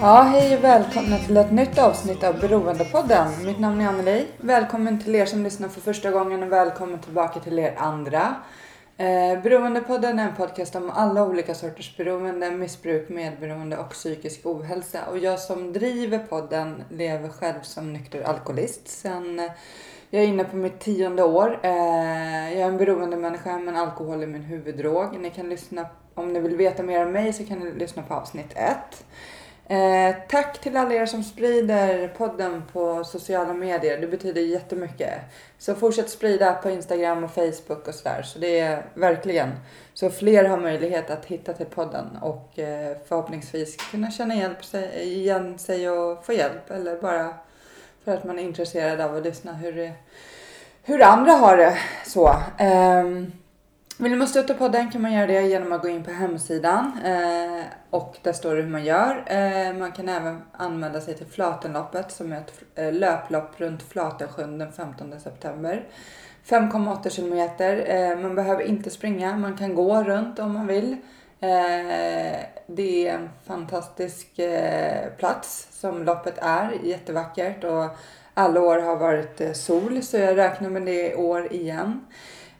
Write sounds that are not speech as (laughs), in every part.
Ja, hej och välkomna till ett nytt avsnitt av Beroendepodden. Mitt namn är Anneli. Välkommen till er som lyssnar för första gången och välkommen tillbaka till er andra. Eh, Beroendepodden är en podcast om alla olika sorters beroende, missbruk, medberoende och psykisk ohälsa. Och jag som driver podden lever själv som nykter alkoholist sen eh, jag är inne på mitt tionde år. Eh, jag är en beroendemänniska men alkohol är min huvuddrog. Ni kan lyssna, om ni vill veta mer om mig så kan ni lyssna på avsnitt ett. Eh, tack till alla er som sprider podden på sociala medier. Det betyder jättemycket. Så fortsätt sprida på Instagram och Facebook och sådär. Så det är verkligen så fler har möjlighet att hitta till podden och eh, förhoppningsvis kunna känna hjälp sig, igen sig och få hjälp. Eller bara för att man är intresserad av att lyssna hur, hur andra har det. Så. Eh, vill man stötta podden kan man göra det genom att gå in på hemsidan eh, och där står det hur man gör. Eh, man kan även anmäla sig till Flatenloppet som är ett eh, löplopp runt Flatensjön den 15 september. 5,8 kilometer. Eh, man behöver inte springa, man kan gå runt om man vill. Eh, det är en fantastisk eh, plats som loppet är, jättevackert och alla år har varit eh, sol så jag räknar med det i år igen.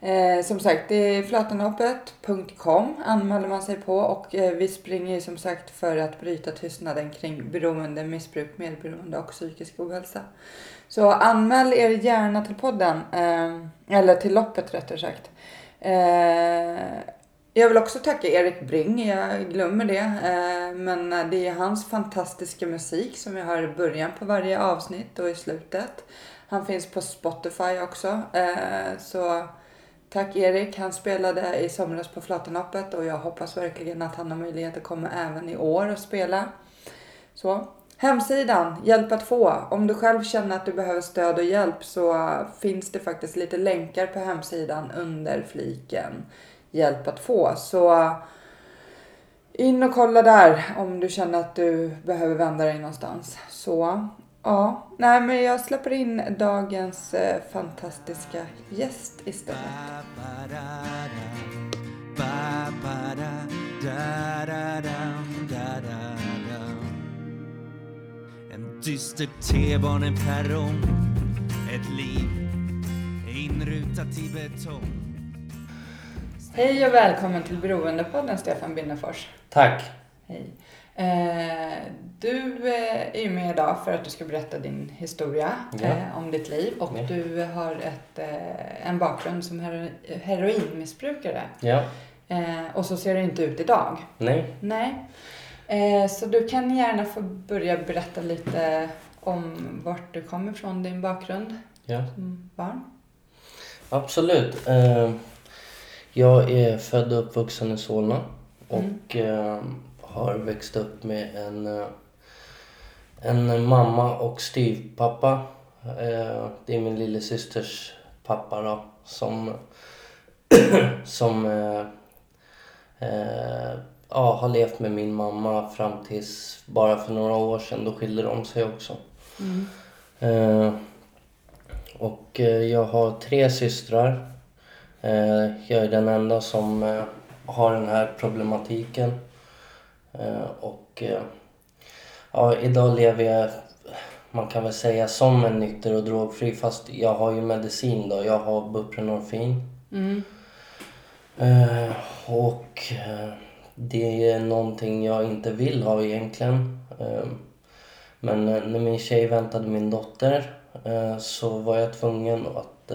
Eh, som sagt, det är flatanhoppet.com anmäler man sig på och eh, vi springer ju som sagt för att bryta tystnaden kring beroende, missbruk, medberoende och psykisk ohälsa. Så anmäl er gärna till podden, eh, eller till loppet rättare sagt. Eh, jag vill också tacka Erik Bring, jag glömmer det. Eh, men det är hans fantastiska musik som jag hör i början på varje avsnitt och i slutet. Han finns på Spotify också. Eh, så tack Erik, han spelade i somras på Flatenloppet och jag hoppas verkligen att han har möjlighet att komma även i år och spela. Så. Hemsidan, hjälp att få. Om du själv känner att du behöver stöd och hjälp så finns det faktiskt lite länkar på hemsidan under fliken hjälp att få. Så in och kolla där om du känner att du behöver vända dig någonstans. Så ja, nej men jag släpper in dagens eh, fantastiska gäst istället. En dyster T-baneperrong Ett liv inrutat i betong Hej och välkommen till Beroendepodden Stefan Binnefors. Tack. Hej. Eh, du eh, är ju med idag för att du ska berätta din historia Ja. eh, om ditt liv och Ja. du har ett, en bakgrund som hero- heroinmissbrukare. Ja. Och så ser det inte ut idag. Nej. Nej. Så du kan gärna få börja berätta lite om vart du kommer ifrån, din bakgrund Ja. som barn. Absolut. Jag är född och uppvuxen i Solna och eh, har växt upp med en, eh, en mamma och styvpappa. Eh, Det är min lillasysters pappa då, som, (clears throat) som eh, ja, har levt med min mamma fram tills bara för några år sedan. Då skilde de sig också. Eh, och jag har tre systrar. Eh, jag är den enda som eh, har den här problematiken. Eh, och eh, ja, idag lever jag, man kan väl säga som en nykter och drogfri fast jag har ju medicin då. Jag har buprenorfin. Mm. Eh, och det är någonting jag inte vill ha egentligen. Men när min tjej väntade min dotter så var jag tvungen att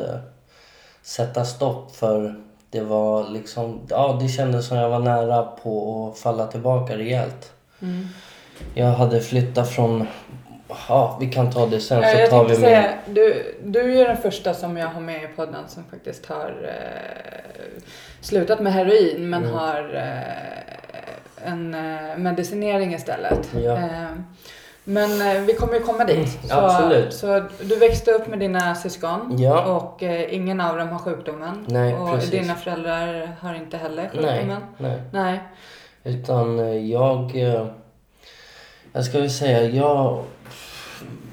sätta stopp för det var liksom, ja det kändes som jag var nära på att falla tillbaka rejält. Mm. Jag hade flyttat från ja, vi kan ta det sen Eh, så tar vi med. säga, du, du är den första som jag har med i podden som faktiskt har eh, slutat med heroin men Mm. har eh, en eh, medicinering istället. Ja. Eh, men eh, vi kommer ju komma dit. Så, absolut. så du växte upp med dina syskon Ja. och eh, ingen av dem har sjukdomen. Nej, och precis. dina föräldrar har inte heller Nej, sjukdomen. nej. Nej. Utan eh, jag... eh, Jag ska väl säga, jag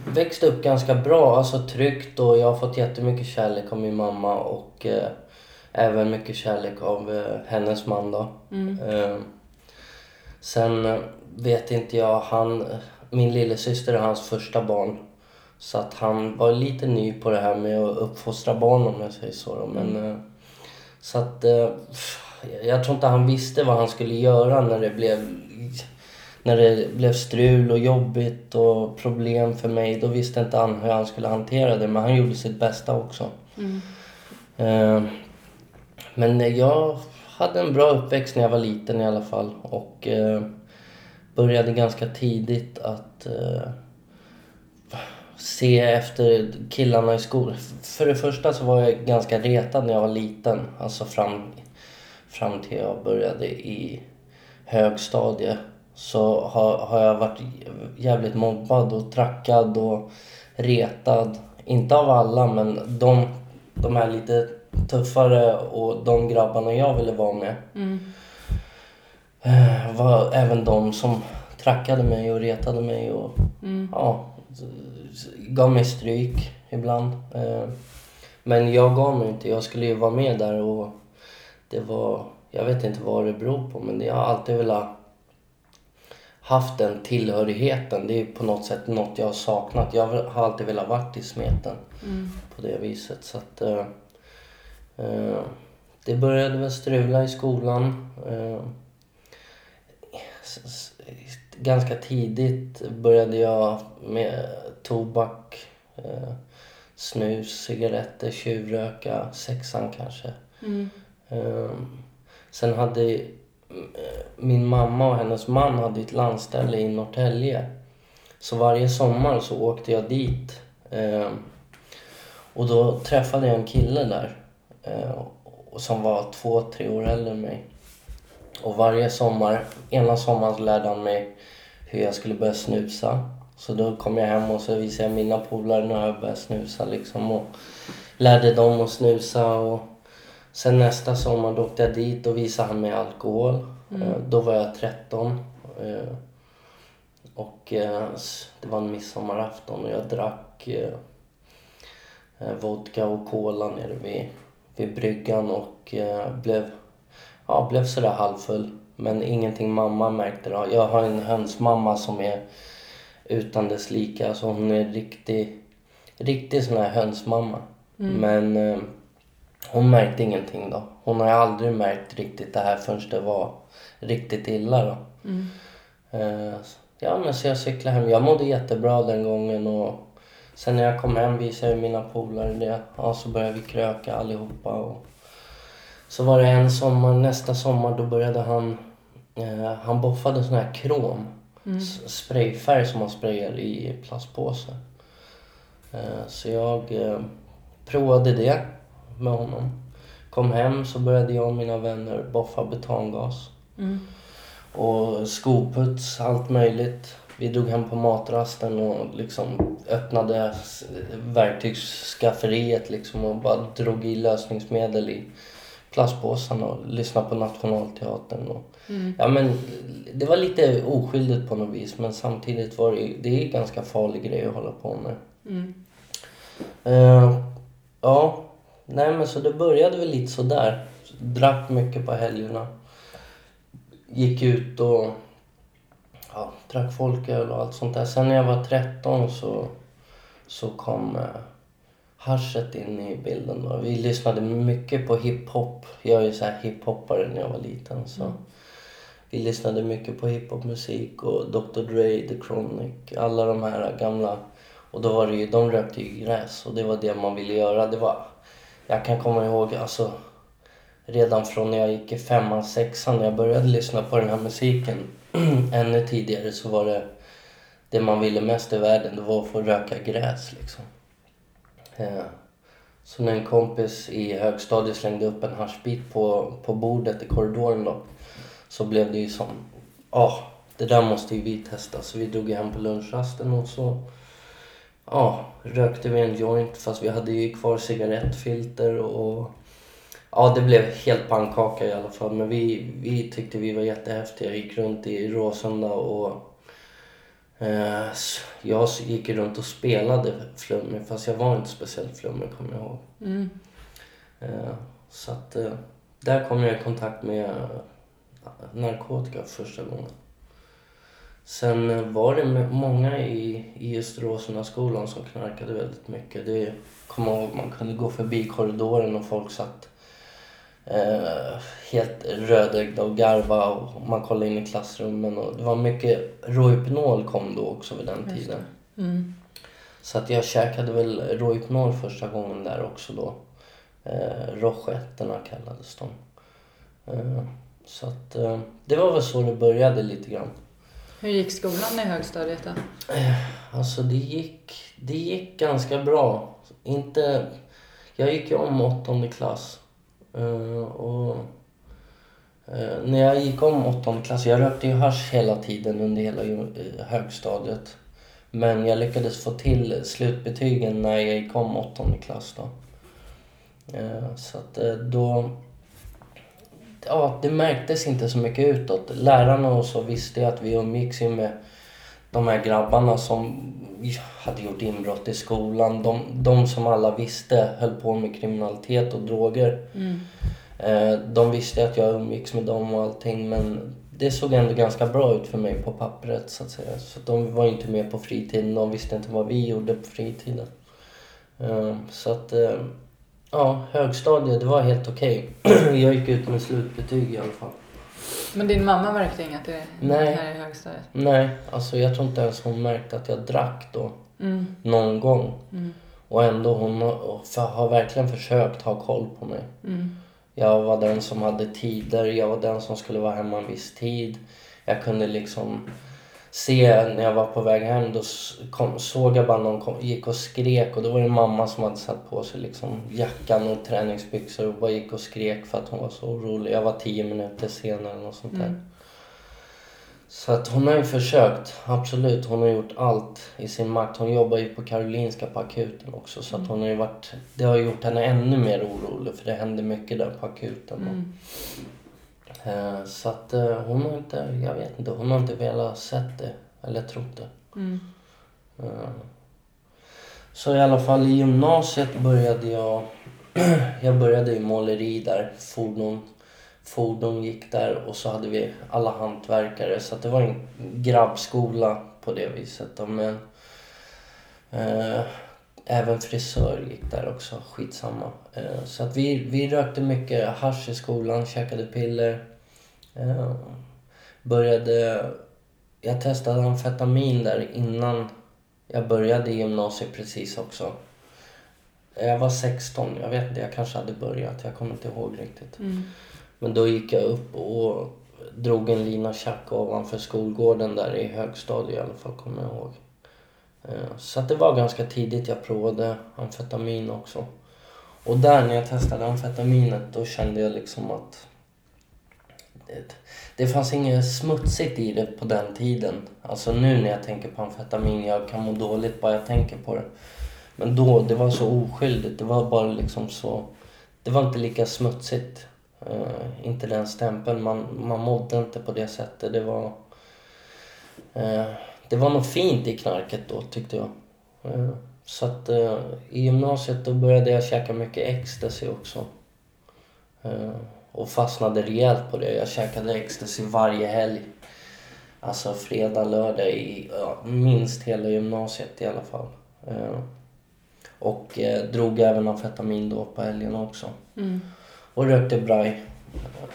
växte upp ganska bra, alltså tryggt och jag har fått jättemycket kärlek av min mamma och eh, även mycket kärlek av eh, hennes man då. Mm. Eh, sen vet inte jag, han, min lillasyster är hans första barn. Så att han var lite ny på det här med att uppfostra barn om jag säger så. Då. Men, eh, så att eh, jag tror inte han visste vad han skulle göra när det blev när det blev strul och jobbigt och problem för mig. Då visste inte han hur han skulle hantera det men han gjorde sitt bästa också. Mm. Eh, Men jag hade en bra uppväxt när jag var liten i alla fall och eh, började ganska tidigt att eh, se efter killarna i skolan. För det första så var jag ganska retad när jag var liten, alltså fram, fram till jag började i högstadiet Så har, har jag varit jävligt mobbad och trackad och retad. Inte av alla men de, de här lite tuffare och de grabbarna jag ville vara med Mm eh, var även de som trackade mig och retade mig och Mm. ja, gav mig stryk ibland. Eh, Men jag gav mig inte. Jag skulle ju vara med där och det var, jag vet inte vad det beror på men jag har alltid velat haft den tillhörigheten. Det är på något sätt något jag har saknat. Jag har alltid velat varit i smeten Mm. på det viset. Så att, eh, eh, det började väl strula i skolan. Eh, ganska tidigt började jag med tobak, eh, snus, cigaretter, tjuvröka, sexan kanske. Mm. Eh, sen hade eh, min mamma och hennes man hade ett landställe i Norrtälje. Så varje sommar så åkte jag dit. Eh, och då träffade jag en kille där. Eh, som var två, tre år äldre än mig. Och varje sommar, ena sommaren lärde han mig hur jag skulle börja snusa. Så då kom jag hem och så visade jag mina polare när jag började snusa liksom. Och lärde dem att snusa och Sen nästa sommar då åkte jag dit och visade han mig alkohol. Eh, Då var jag 13. eh, Och eh, det var en midsommarafton och jag drack vodka och cola nere vid, vid bryggan och blev, ja, blev sådär halvfull. Men ingenting mamma märkte då. Jag har en hönsmamma som är utan dess lika. Alltså hon är riktig, riktig sån här hönsmamma. Men eh, hon märkte ingenting då. Hon har aldrig märkt riktigt det här förrän det var riktigt illa då. Mm. Eh, ja men så jag cyklade hem. Jag mådde jättebra den gången och sen när jag kom hem visade jag mina polare det. Ja så började vi kröka allihopa och så var det en sommar, nästa sommar då började han eh, han boffade sån här krom. S- Sprayfärg som man sprayar i plastpåsar. Eh, så jag eh, provade det med honom. Kom hem så började jag och mina vänner boffa betongas. Mm. Och skoputs, allt möjligt. Vi drog hem på matrasten och liksom öppnade verktygsskafferiet liksom och bara drog i lösningsmedel i plastpåsarna och lyssnade på Nationalteatern. Och, Mm. Ja men det var lite oskyldigt på något vis men samtidigt var det, det är en ganska farlig grej att hålla på med. Mm. Eh, ja, nej men så det började väl lite sådär. Drack mycket på helgerna. Gick ut och ja, drack folköl och allt sånt där. Sen när jag var 13 så, så kom eh, haschet in i bilden. Då. Vi lyssnade mycket på hiphop. Jag är ju så här hiphoppare när jag var liten. Så. Vi lyssnade mycket på hiphopmusik och Dr Dre, The Chronic, alla de här gamla. Och då var det ju, de rökte ju gräs och det var det man ville göra. Det var, jag kan komma ihåg alltså redan från när jag gick i femman, sexan när jag började lyssna på den här musiken. (clears throat) Ännu tidigare så var det det man ville mest i världen det var att få röka gräs liksom. Eh, så när en kompis i högstadiet slängde upp en haschbit på, på bordet i korridoren då så blev det ju som, ja, oh, det där måste ju vi testa. Så vi drog hem på lunchrasten och så ja, rökte vi en joint fast vi hade ju kvar cigarettfilter och ja, det blev helt pannkaka i alla fall. Men vi, vi tyckte vi var jättehäftiga. Gick runt i Råsunda och jag gick runt och spelade flummig fast jag var inte speciellt flummig kommer jag ihåg. Mm. Eh, så att eh, där kom jag i kontakt med narkotika första gången. Sen var det många i, i just Råsundaskolan som knarkade väldigt mycket. Det kommer ihåg man kunde gå förbi korridoren och folk satt eh, helt rödögda och garva och man kollade in i klassrummen. Och det var mycket Rohypnol kom då också vid den tiden. Mm. Så att jag käkade väl Rohypnol första gången där också då. Eh, Rojetterna kallades de. Eh, så att eh, det var väl så det började lite grann. Hur gick skolan i högstadiet då? Eh, alltså det gick, det gick ganska bra. Inte, jag gick ju om åttonde klass. Uh, och, uh, när jag gick om åttonde klass, jag rökte ju hasch hela tiden under hela eh, högstadiet. Men jag lyckades få till slutbetygen när jag gick om åttonde klass då. så att då ja, det märktes inte så mycket utåt. Lärarna och så visste ju att vi umgicks ju med de här grabbarna som hade gjort inbrott i skolan. De, de som alla visste höll på med kriminalitet och droger. Mm. Eh, de visste att jag umgicks med dem och allting men det såg ändå ganska bra ut för mig på pappret så att säga. Så de var inte med på fritiden, de visste inte vad vi gjorde på fritiden. Eh, så att eh, Ja, högstadiet, det var helt okej. Okay. (clears throat) jag gick ut med slutbetyg i alla fall. Men din mamma märkte inget i, Nej. här i högstadiet? Nej, alltså jag tror inte ens hon märkte att jag drack då. Mm. Någon gång. Mm. Och ändå hon har, har verkligen försökt ha koll på mig. Mm. Jag var den som hade tider, jag var den som skulle vara hemma en viss tid. Jag kunde liksom se när jag var på väg hem, då kom, såg jag bara någon kom, gick och skrek och då var det mamma som hade satt på sig liksom jackan och träningsbyxor och bara gick och skrek för att hon var så orolig. Jag var tio minuter sen eller något sånt där. Mm. Så att hon har ju försökt, absolut. Hon har gjort allt i sin makt. Hon jobbar ju på Karolinska på akuten också så att hon har ju varit, det har gjort henne ännu mer orolig för det händer mycket där på akuten. Mm. Eh, så att eh, hon har inte, jag vet inte, hon har inte velat sett det eller trott det. Mm. Eh, så i alla fall i gymnasiet började jag, (clears throat) jag började i måleri där, fordon, fordon gick där och så hade vi alla hantverkare så att det var en grabbskola på det viset. Men, eh, Även frisör gick där också, skitsamma. Eh, så att vi, vi rökte mycket hash i skolan, käkade piller. Eh, började... Jag testade amfetamin där innan jag började gymnasiet precis också. Jag var 16, jag vet inte, jag kanske hade börjat, jag kommer inte ihåg riktigt. Mm. Men då gick jag upp och drog en lina tjack ovanför skolgården där i högstadiet i alla fall, kommer jag ihåg. Eh, så att det var ganska tidigt jag provade amfetamin också. Och där när jag testade amfetaminet då kände jag liksom att det, det fanns inget smutsigt i det på den tiden. Alltså nu när jag tänker på amfetamin, jag kan må dåligt bara jag tänker på det. Men då, det var så oskyldigt. Det var bara liksom så... Det var inte lika smutsigt. Uh, inte den stämpeln. Man, man mådde inte på det sättet. Det var... Uh, det var något fint i knarket då tyckte jag. Eh, så att uh, i gymnasiet då började jag käka mycket ecstasy också. Uh, och fastnade rejält på det. Jag käkade ecstasy varje helg. Alltså fredag, lördag i ja, minst hela gymnasiet i alla fall. Och drog även amfetamin då på helgerna också. Mm. Och rökte braj.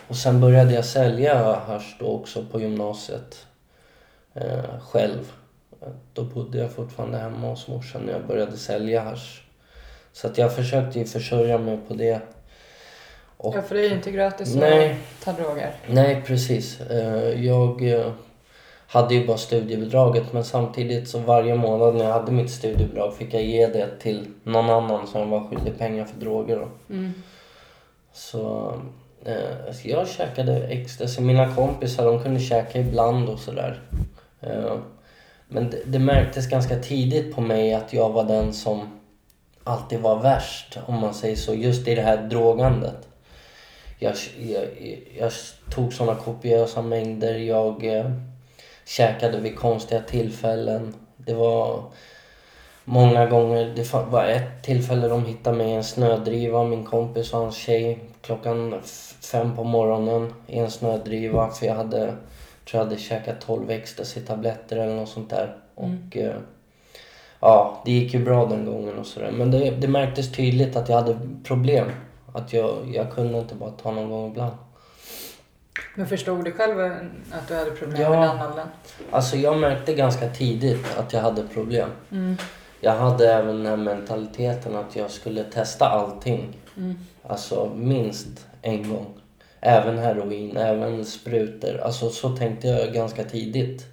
Och sen började jag sälja hasch då också på gymnasiet eh, själv. Då bodde jag fortfarande hemma hos morsan när jag började sälja hasch. Så att jag försökte ju försörja mig på det. Och, ja, för det är ju inte gratis nej, att ta droger. Nej, precis. Eh, jag eh, hade ju bara studiebidraget men samtidigt så varje månad när jag hade mitt studiebidrag fick jag ge det till någon annan som var skyldig pengar för droger. Mm. Så eh, jag käkade ecstasy. Mina kompisar de kunde käka ibland och sådär. Eh, men det, det märktes ganska tidigt på mig att jag var den som alltid var värst om man säger så. Just i det här drogandet. Jag, jag, jag tog såna kopiösa mängder. Jag eh, käkade vid konstiga tillfällen. Det var många gånger, det var ett tillfälle de hittade mig i en snödriva, min kompis och hans tjej, klockan fem på morgonen i en snödriva för jag hade, tror jag hade käkat 12 ecstasy-tabletter eller något sånt där. Mm. Och eh, ja, det gick ju bra den gången och sådär. Men det, det märktes tydligt att jag hade problem. Att jag, jag kunde inte bara ta någon gång ibland. Men förstod du själv att du hade problem Ja. med åldern? Alltså jag märkte ganska tidigt att jag hade problem. Mm. Jag hade även den här mentaliteten att jag skulle testa allting. Mm. Alltså minst en gång. Även heroin, även sprutor. Alltså så tänkte jag ganska tidigt.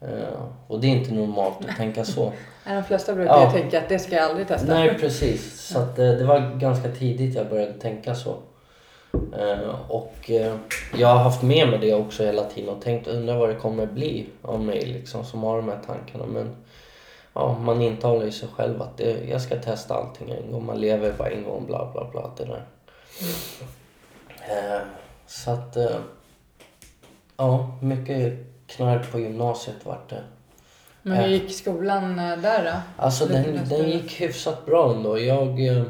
Eh, och det är inte normalt att tänka så. (laughs) De flesta brukar Ja. tänka att det ska jag aldrig testa. Nej precis. Så att, eh, det var ganska tidigt jag började tänka så. Eh, och jag har haft med mig det också hela tiden och tänkt undra vad det kommer bli av mig liksom som har de här tankarna. Men ja, man intalar ju sig själv att det, jag ska testa allting en gång. Man lever bara en gång bla bla bla det där. Eh, så att eh, ja, mycket knark på gymnasiet vart det. Men hur gick skolan eh, där då? Alltså den, den gick hyfsat bra ändå. Jag eh,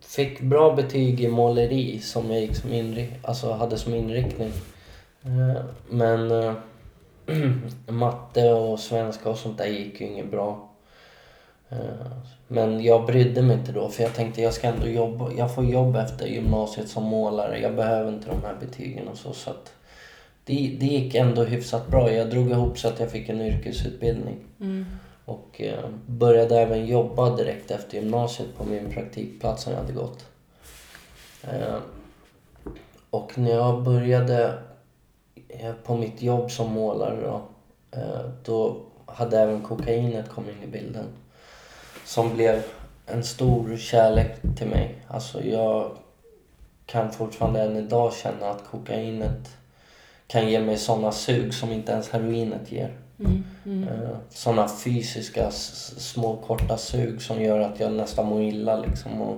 fick bra betyg i måleri som jag gick som inri- alltså hade som inriktning. Eh, men eh, (clears throat) matte och svenska och sånt där gick ju inget bra. Men jag brydde mig inte då för jag tänkte jag ska ändå jobba. Jag får jobb efter gymnasiet som målare. Jag behöver inte de här betygen och så. så det, det gick ändå hyfsat bra. Jag drog ihop så att jag fick en yrkesutbildning. Mm. Och eh, började även jobba direkt efter gymnasiet på min praktikplats som jag hade gått. Eh, och när jag började eh, på mitt jobb som målare då, eh, då hade även kokainet kommit in i bilden. Som blev en stor kärlek till mig. Alltså jag kan fortfarande än idag känna att kokainet kan ge mig såna sug som inte ens heroinet ger. Mm. Mm. Eh, Såna fysiska små korta sug som gör att jag nästan mår illa liksom och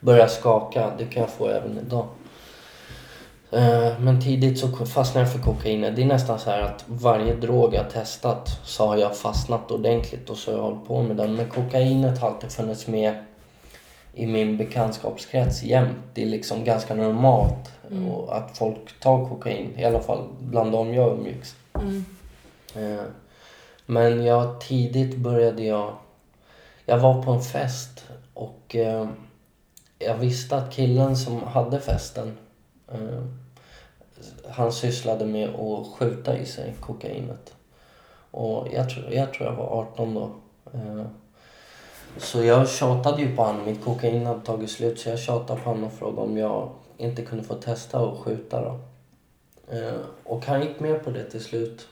börjar skaka. Det kan jag få även idag. Eh, Men tidigt så fastnade jag för kokainet. Det är nästan så här att varje drog jag testat så har jag fastnat ordentligt och så har jag hållit på med den. Men kokainet har alltid funnits med i min bekantskapskrets jämt. Det är liksom ganska normalt Mm. att folk tar kokain. I alla fall bland dem jag umgicks. Mm. Eh, Men jag tidigt började jag... Jag var på en fest och eh, jag visste att killen som hade festen Eh, han sysslade med att skjuta i sig kokainet. Och jag tror jag, tror jag var 18 då. Eh, så jag tjatade ju på honom. Mitt kokain hade tagit slut så jag tjatade på honom och frågade om jag inte kunde få testa att skjuta då. Eh, och han gick med på det till slut.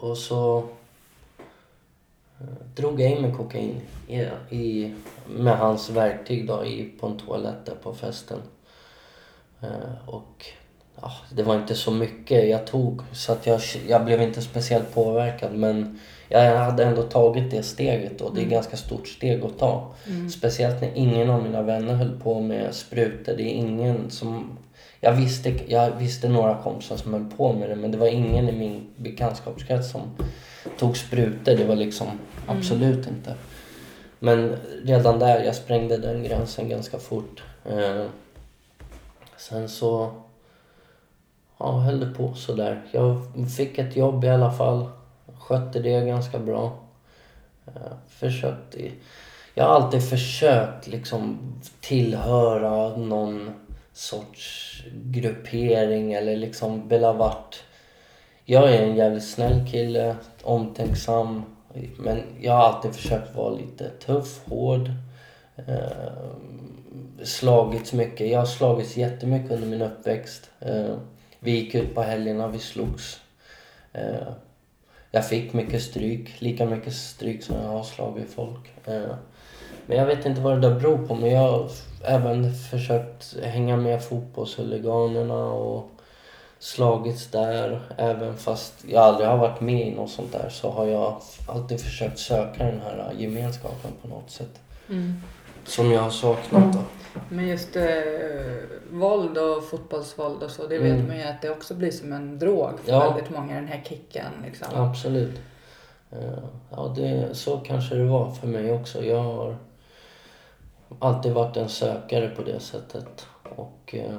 Och så drog jag in med kokain i, med hans verktyg då, i, på en toalett där på festen. Eh, och ja, det var inte så mycket jag tog så att jag, jag blev inte speciellt påverkad men jag hade ändå tagit det steget och det är ett ganska stort steg att ta. Speciellt när ingen av mina vänner höll på med sprutor. Det är ingen som... Jag visste, jag visste några kompisar som höll på med det men det var ingen i min bekantskapskrets som tog sprutor. Det var liksom absolut inte. Men redan där, jag sprängde den gränsen ganska fort. Sen så ja, höll det på sådär. Jag fick ett jobb i alla fall. Skötte det ganska bra. Eh, försökte... Jag har alltid försökt liksom tillhöra någon sorts gruppering eller liksom vilja vart... Jag är en jävligt snäll kille, omtänksam. Men jag har alltid försökt vara lite tuff, hård. Eh, Slagits mycket. Jag har slagits jättemycket under min uppväxt. Eh, vi gick ut på helgerna, vi slogs. Eh, jag fick mycket stryk, lika mycket stryk som jag har slagit folk. Eh, men jag vet inte vad det där beror på. Men jag har även försökt hänga med fotbollshuliganerna och slagits där. Även fast jag aldrig har varit med i något sånt där så har jag alltid försökt söka den här gemenskapen på något sätt. Mm. Som jag har saknat då. Men just eh, våld och fotbollsvåld och så, det vet Mm. man ju att det också blir som en drog för Ja. väldigt många, den här kicken liksom. Absolut. Eh, Ja, det, så kanske det var för mig också. Jag har alltid varit en sökare på det sättet. Och, eh,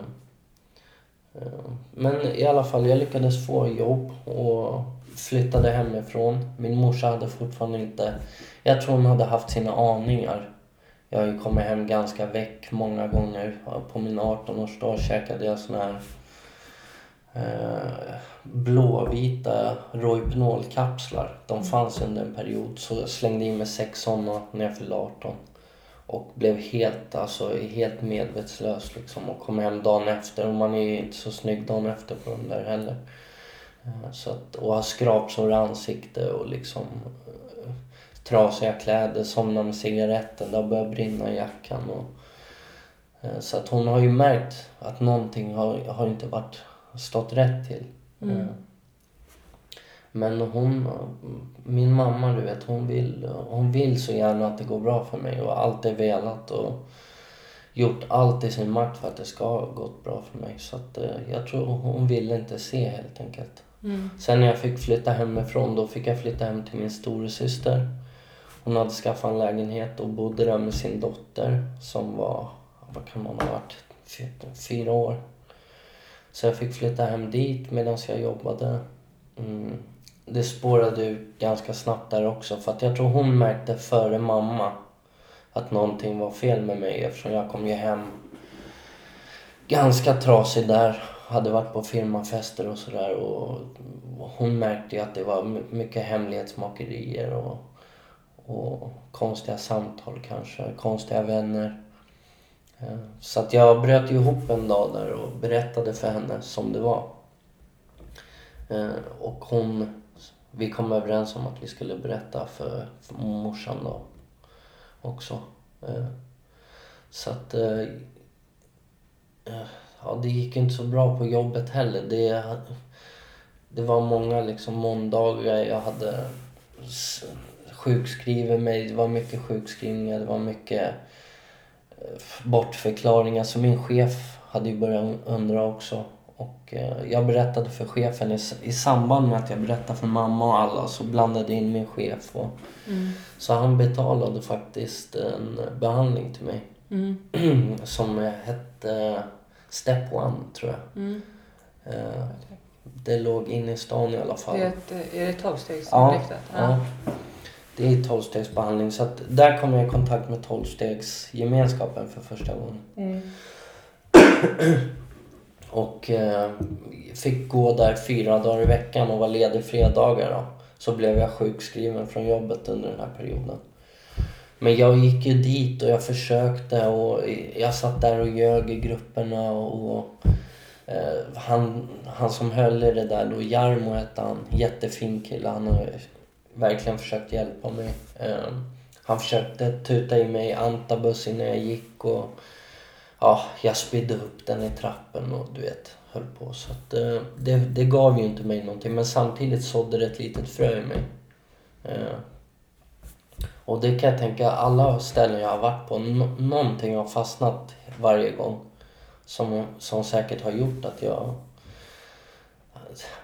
eh, men i alla fall, jag lyckades få jobb och flyttade hemifrån. Min morsa hade fortfarande inte... Jag tror hon hade haft sina aningar. Jag har ju kommit hem ganska väck många gånger. På min 18-årsdag käkade jag sån här eh, blåvita Rohypnol-kapslar. De fanns under en period så jag slängde in mig sex sådana när jag fyllde 18. Och blev helt, alltså, helt medvetslös liksom och kom hem dagen efter och man är ju inte så snygg dagen efter på den där heller. Eh, Så att, och har skrapsår i ansikte och liksom trasiga kläder, somnar med cigaretten, det har börjat brinna i jackan. Och, eh, så att hon har ju märkt att någonting har, har inte varit, stått rätt till. Mm. Eh, Men hon, min mamma du vet, hon vill, hon vill så gärna att det går bra för mig och har alltid velat och gjort allt i sin makt för att det ska ha gått bra för mig. Så att eh, jag tror hon ville inte se helt enkelt. Mm. Sen när jag fick flytta hemifrån då fick jag flytta hem till min storasyster. Hon hade skaffat en lägenhet och bodde där med sin dotter som var, vad kan man ha varit, fyra år. Så jag fick flytta hem dit medan jag jobbade. Mm. Det spårade ut ganska snabbt där också för att jag tror hon märkte före mamma att någonting var fel med mig eftersom jag kom ju hem ganska trasig där. Hade varit på firmafester och sådär och hon märkte ju att det var mycket hemlighetsmakerier och, och konstiga samtal kanske, konstiga vänner. Eh, så att jag bröt ju ihop en dag där och berättade för henne som det var. Eh, och hon, vi kom överens om att vi skulle berätta för, för morsan då också. Eh, så att ja, det gick inte så bra på jobbet heller. Det, det var många liksom måndagar jag hade s- sjukskrivit mig. Det var mycket sjukskrivningar, det var mycket eh, bortförklaringar. Så min chef hade ju börjat undra också. Och eh, jag berättade för chefen i, samband med att jag berättade för mamma och alla så blandade jag in min chef. Och, Mm. så han betalade faktiskt en behandling till mig Mm. (clears throat) som hette Step One tror jag. Mm. Eh, Det låg inne i stan i alla fall. Det är, ett, är det tolvstegsinriktat? Ja, ja. Det är tolvstegsbehandling så att där kom jag i kontakt med tolvstegsgemenskapen för första gången. Mm. (clears throat) Och eh, fick gå där fyra dagar i veckan och var ledig fredagar då. Så blev jag sjukskriven från jobbet under den här perioden. Men jag gick ju dit och jag försökte och jag satt där och ljög i grupperna och, och eh, han, han som höll i det där då, Jarmo hette han, jättefin kille. Han har verkligen försökt hjälpa mig. Ehm, han försökte tuta i mig antabus innan jag gick och ja, jag spydde upp den i trappen och du vet, höll på. Så att, eh, det, det gav ju inte mig någonting men samtidigt sådde det ett litet frö i mig. Ehm, och det kan jag tänka, alla ställen jag har varit på, någonting har fastnat varje gång. Som, som säkert har gjort att jag...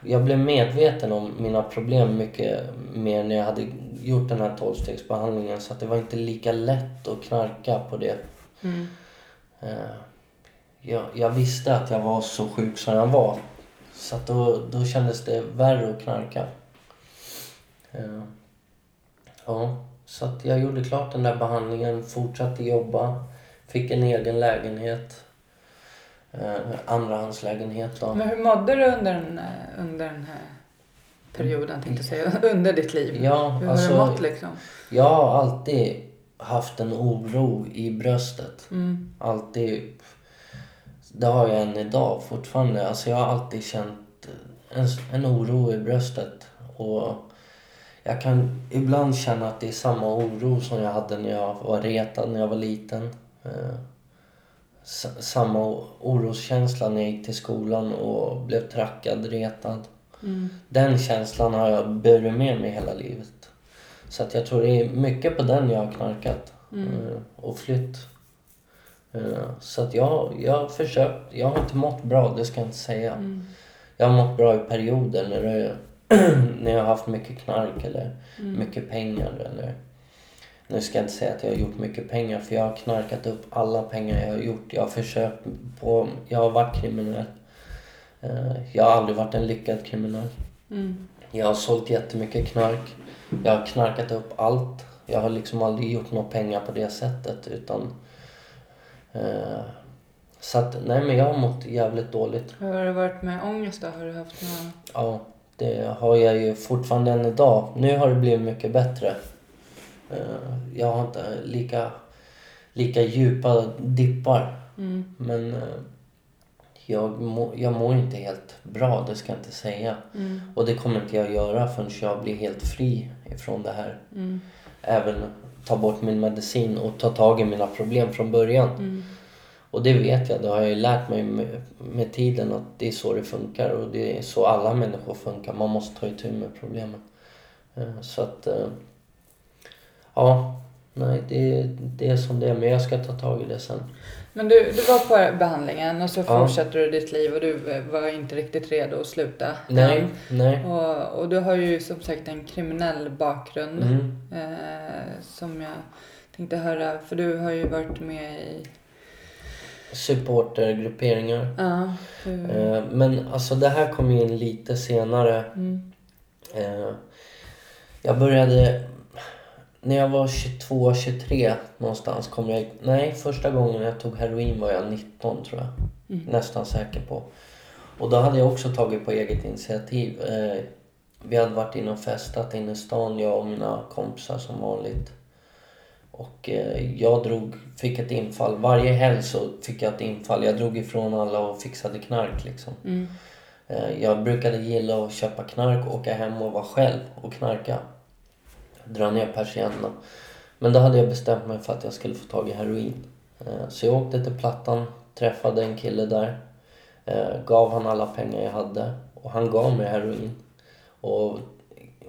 Jag blev medveten om mina problem mycket mer när jag hade gjort den här tolvstegsbehandlingen så att det var inte lika lätt att knarka på det. Mm. Eh, Jag, jag visste att jag var så sjuk som jag var. Så att då, då kändes det värre att knarka. Eh, Ja, så att jag gjorde klart den där behandlingen, fortsatte jobba, fick en egen lägenhet. Eh, andrahandslägenhet då. Men hur mådde du under den, eh, under den här perioden, tänkte jag säga, (laughs) under ditt liv? Ja, hur har alltså, du mått liksom? jag har alltid haft en oro i bröstet. Mm. Alltid. Det har jag än idag fortfarande. Alltså jag har alltid känt en, en oro i bröstet. Och jag kan ibland känna att det är samma oro som jag hade när jag var retad när jag var liten. Samma oroskänsla när jag gick till skolan och blev trackad, retad. Mm. Den känslan har jag burit med mig hela livet. Så att jag tror det är mycket på den jag har knarkat Mm. eh, och flytt. Eh, Så att jag, jag har försökt, jag har inte mått bra, det ska jag inte säga. Mm. Jag har mått bra i perioder när, det, (clears throat) när jag har haft mycket knark eller Mm. mycket pengar eller... Nu ska jag inte säga att jag har gjort mycket pengar för jag har knarkat upp alla pengar jag har gjort. Jag har försökt på... Jag har varit kriminell. Eh, Jag har aldrig varit en lyckad kriminell. Mm. Jag har sålt jättemycket knark. Jag har knarkat upp allt. Jag har liksom aldrig gjort några pengar på det sättet utan... Eh, så att, nej men jag har mått jävligt dåligt. Hur har det varit med ångest då? Har du haft några... Ja, det har jag ju fortfarande än idag. Nu har det blivit mycket bättre. Eh, Jag har inte lika, lika djupa dippar. Mm. Men eh, jag, må, jag mår inte helt bra, det ska jag inte säga. Mm. Och det kommer inte jag göra förrän jag blir helt fri ifrån det här. Mm. Även ta bort min medicin och ta tag i mina problem från början. Mm. Och det vet jag, det har jag ju lärt mig med, med tiden att det är så det funkar och det är så alla människor funkar. Man måste ta itu med problemen. Eh, Så att... Ja, nej det, det är som det är men jag ska ta tag i det sen. Men du, du var på behandlingen och så Ja. fortsatte du ditt liv och du var inte riktigt redo att sluta. Nej, än. nej. Och, och du har ju som sagt en kriminell bakgrund. Mm. Eh, som jag tänkte höra, för du har ju varit med i... Supportergrupperingar. Ja, Eh, Men alltså det här kom in lite senare. mm, Eh, Jag började... När jag var 22, 23 någonstans kom jag... Nej, första gången jag tog heroin var jag 19 tror jag. Mm. Nästan säker på. Och då hade jag också tagit på eget initiativ. Eh, Vi hade varit inne och festat inne i stan, jag och mina kompisar som vanligt. Och eh, jag drog, fick ett infall. Varje helg så fick jag ett infall. Jag drog ifrån alla och fixade knark liksom. mm, Eh, Jag brukade gilla att köpa knark, åka hem och vara själv och knarka. Dra ner persiennerna. Men då hade jag bestämt mig för att jag skulle få tag i heroin. Eh, så jag åkte till Plattan, träffade en kille där. Eh, gav han alla pengar jag hade och han gav mig heroin. Och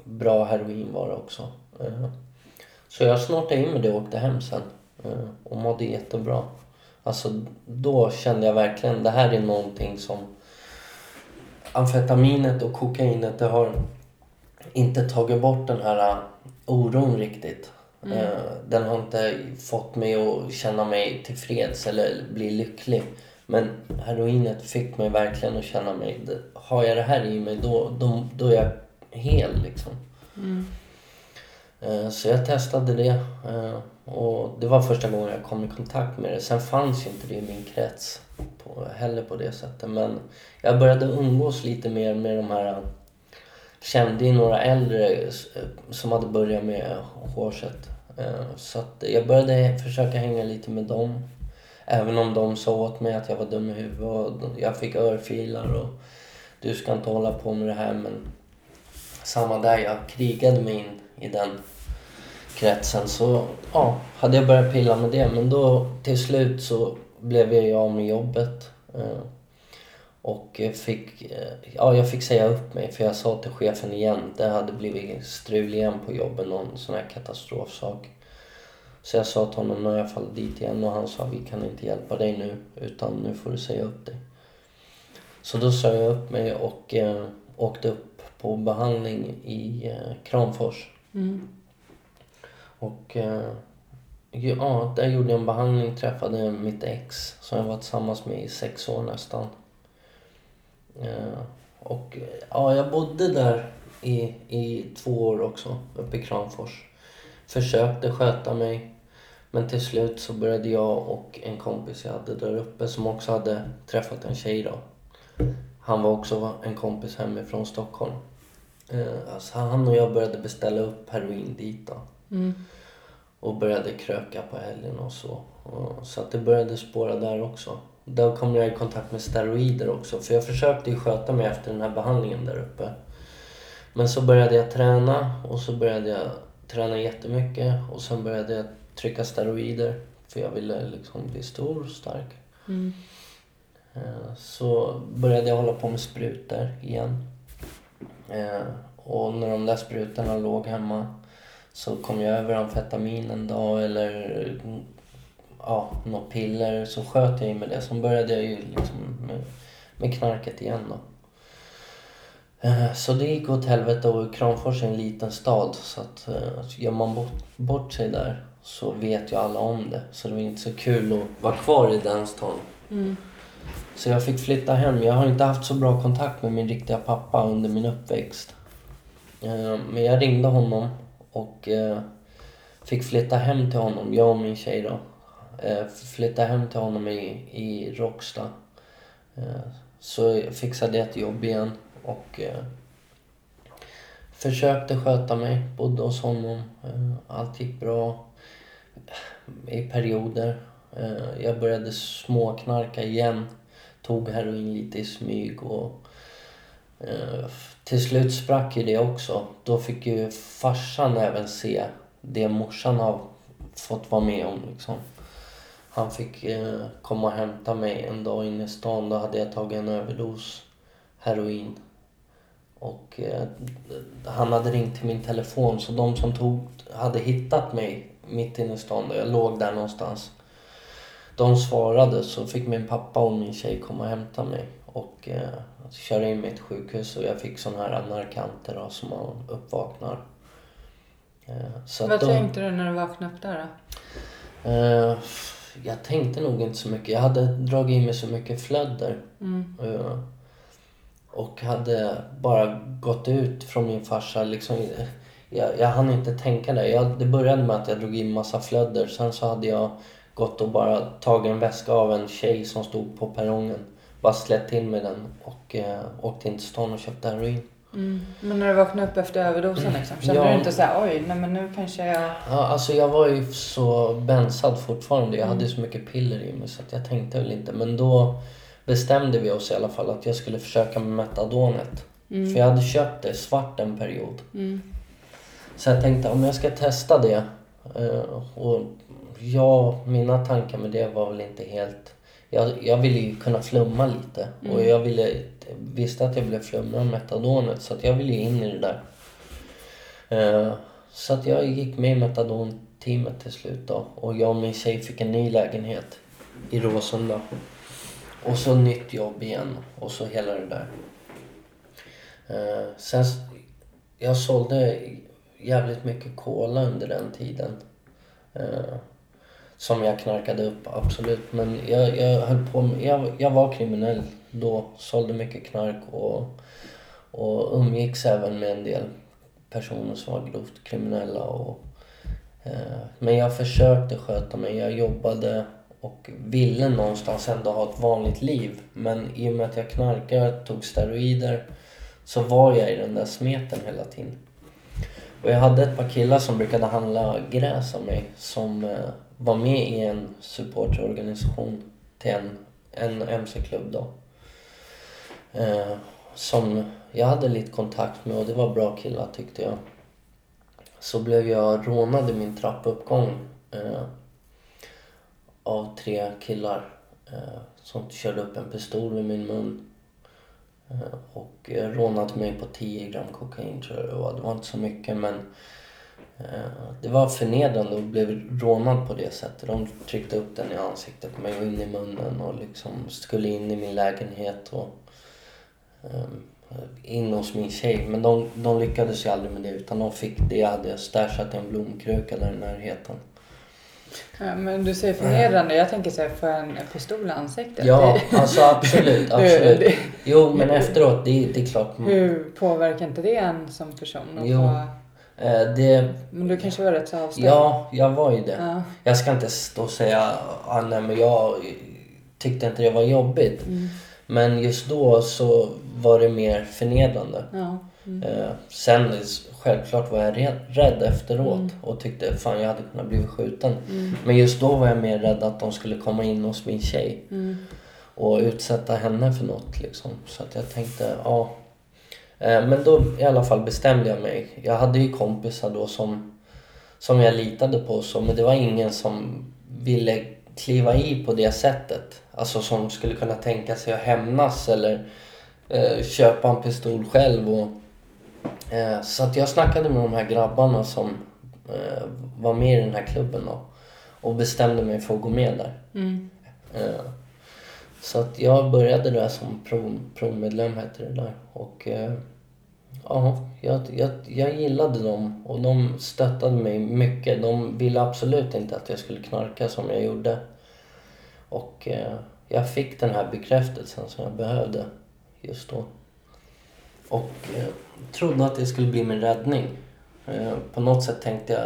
bra heroin var det också. Eh, så jag snortade in med det och åkte hem sen. Och mådde jättebra. Alltså då kände jag verkligen, det här är någonting som amfetaminet och kokainet det har inte tagit bort den här oron riktigt. Mm. Eh, Den har inte fått mig att känna mig tillfreds eller bli lycklig. Men heroinet fick mig verkligen att känna mig... Har jag det här i mig då, då, då är jag hel liksom. mm, Eh, Så jag testade det eh, och det var första gången jag kom i kontakt med det. Sen fanns ju inte det i min krets på, heller på det sättet. Men jag började umgås lite mer med de här... Kände ju några äldre eh, som hade börjat med hårset. Eh, så att jag började försöka hänga lite med dem. Även om de sa åt mig att jag var dum i huvudet och jag fick örfilar och du ska inte hålla på med det här men samma där, jag krigade mig in i den kretsen. Så ja, hade jag börjat pilla med det. Men då till slut så blev jag av med jobbet. Eh, och fick, eh, ja, jag fick säga upp mig för jag sa till chefen igen. Det hade blivit strul igen på jobbet, någon sån här katastrofsak. Så jag sa till honom, nu har jag fallit dit igen och han sa vi kan inte hjälpa dig nu utan nu får du säga upp dig. Så då sa jag upp mig och eh, åkte upp på behandling i eh, Kramfors. mm, Och eh, ja, där gjorde jag en behandling, träffade mitt ex som jag var tillsammans med i sex år nästan. Eh, och ja, jag bodde där i, i två år också, uppe i Kramfors. Försökte sköta mig. Men till slut så började jag och en kompis jag hade där uppe som också hade träffat en tjej då. Han var också en kompis hemifrån Stockholm. Eh, alltså han och jag började beställa upp heroin dit då. mm, Och började kröka på helgen och så. Så att det började spåra där också. Då kom jag i kontakt med steroider också. För jag försökte ju sköta mig efter den här behandlingen där uppe. Men så började jag träna och så började jag träna jättemycket och sen började jag trycka steroider för jag ville liksom bli stor och stark. Mm. Eh, Så började jag hålla på med sprutor igen. Eh, Och när de där sprutorna låg hemma så kom jag över amfetamin en dag eller ja, något piller. Så sköt jag i med det. Så började jag ju liksom med, med knarket igen då. Eh, Så det gick åt helvete och Kramfors är en liten stad så att eh, gör man bort, bort sig där så vet ju alla om det. Så det var inte så kul att vara kvar i den stan. Mm. Så jag fick flytta hem. Jag har inte haft så bra kontakt med min riktiga pappa under min uppväxt. Eh, Men jag ringde honom och fick flytta hem till honom, jag och min tjej då. Eh, Flytta hem till honom i, i Råcksta. Eh, så fixade jag ett jobb igen och eh, försökte sköta mig, bodde hos honom. Eh, allt gick bra i perioder. Jag började småknarka igen tog heroin lite i smyg och till slut sprack ju det också. Då fick ju farsan även se det morsan har fått vara med om liksom. Han fick eh, komma och hämta mig en dag inne i stan. Då hade jag tagit en överdos heroin. Och eh, han hade ringt till min telefon så de som tog, hade hittat mig mitt inne i stan, där jag låg där någonstans. De svarade så fick min pappa och min tjej komma och hämta mig och eh, köra in mig till sjukhus och jag fick sån här narkanter då, som man uppvaknar. Eh, Vad då- tänkte du när du vaknade upp där då? Eh, jag tänkte nog inte så mycket. Jag hade dragit i mig så mycket flödder. Mm. Eh, och hade bara gått ut från min farsa. Liksom, jag, jag hann inte tänka det. Jag, det började med att jag drog in massa flödder. Sen så hade jag gått och bara tagit en väska av en tjej som stod på perrongen. Bara släppt till med den och eh, åkte in till stan och köpte heroin. Mm. Men när du vaknade upp efter överdosen liksom, kände Ja. du inte så här, oj, nej men nu kanske jag... Ja, alltså jag var ju så bensad fortfarande. Jag hade så mycket piller i mig så jag tänkte väl inte. Men då bestämde vi oss i alla fall att jag skulle försöka med metadonet. Mm. För jag hade köpt det svart en period. Mm. Så jag tänkte om jag ska testa det. eh, Och ja, mina tankar med det var väl inte helt... Jag, jag ville ju kunna flumma lite. Och jag ville, visste att jag ville flumma med metadonet så att jag ville in i det där. Eh, Så att jag gick med i metadonteamet till slut då. Och jag och min tjej fick en ny lägenhet i Råsunda. Och så nytt jobb igen och så hela det där. Eh, Sen, jag sålde jävligt mycket cola under den tiden. Eh, som jag knarkade upp, absolut. Men jag, jag höll på med, jag, jag var kriminell då. Sålde mycket knark och, och umgicks även med en del personer som var grovt kriminella. Och, eh, men jag försökte sköta mig. Jag jobbade och ville någonstans ändå ha ett vanligt liv. Men i och med att jag knarkade, tog steroider, så var jag i den där smeten hela tiden. Och jag hade ett par killar som brukade handla gräs av mig som eh, var med i en supporterorganisation till en, en MC-klubb då. Eh, som jag hade lite kontakt med och det var bra killar tyckte jag. Så blev jag rånad i min trappuppgång eh, av tre killar eh, som körde upp en pistol i min mun. Eh, och eh, rånat mig på 10 gram kokain tror jag det var. Det var inte så mycket men eh, det var förnedrande att bli rånad på det sättet. De tryckte upp den i ansiktet på mig och in i munnen och liksom skulle in i min lägenhet och ehm, in hos min tjej. Men de, de lyckades ju aldrig med det utan de fick det jag hade stashat i en blomkruka där i närheten. Ja, men du säger förnedrande, jag tänker så här, få en pistol i ansiktet. Ja, alltså absolut. (laughs) absolut. Jo, men efteråt, det, det är klart. Hur påverkar inte det en som person? att Jo. få- Eh, det, Men du kanske var rätt så avstängd? ja, jag var ju det. Ja. Jag ska inte stå och säga ah, nej, men jag tyckte inte det var jobbigt. Mm. Men just då så var det mer förnedrande. Ja. Mm. Eh, sen självklart var jag rädd, efteråt Mm. och tyckte fan jag hade kunnat bli skjuten. Men just då var jag mer rädd att de skulle komma in hos min tjej. Mm. och utsätta henne för något liksom. Så att jag tänkte, ja. Eh, Men då i alla fall bestämde jag mig. Jag hade ju kompisar då som, som jag litade på så, men det var ingen som ville kliva i på det sättet. Alltså som skulle kunna tänka sig att hämnas eller eh, köpa en pistol själv. Och, eh, så att jag snackade med de här grabbarna som eh, var med i den här klubben då, och bestämde mig för att gå med där. Mm. Så att jag började där som pro, provmedlem hette det där. Och eh, ja, jag, jag, jag gillade dem och de stöttade mig mycket. De ville absolut inte att jag skulle knarka som jag gjorde. Och eh, jag fick den här bekräftelsen som jag behövde just då. Och eh, trodde att det skulle bli min räddning. Eh, på något sätt tänkte jag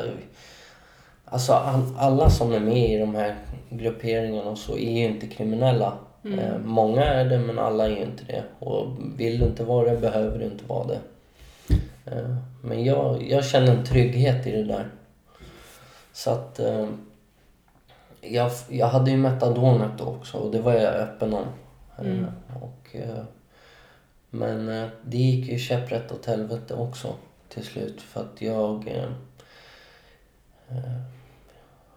Alltså all, alla som är med i de här grupperingarna och så är ju inte kriminella. Eh, många är det men alla är inte det. Och vill du inte vara det behöver du inte vara det. Eh, men jag, jag känner en trygghet i det där. Så att eh, jag, jag hade ju metadonet då också och det var jag öppen om. Eh, och, men det gick ju käpprätt åt helvete också till slut för att jag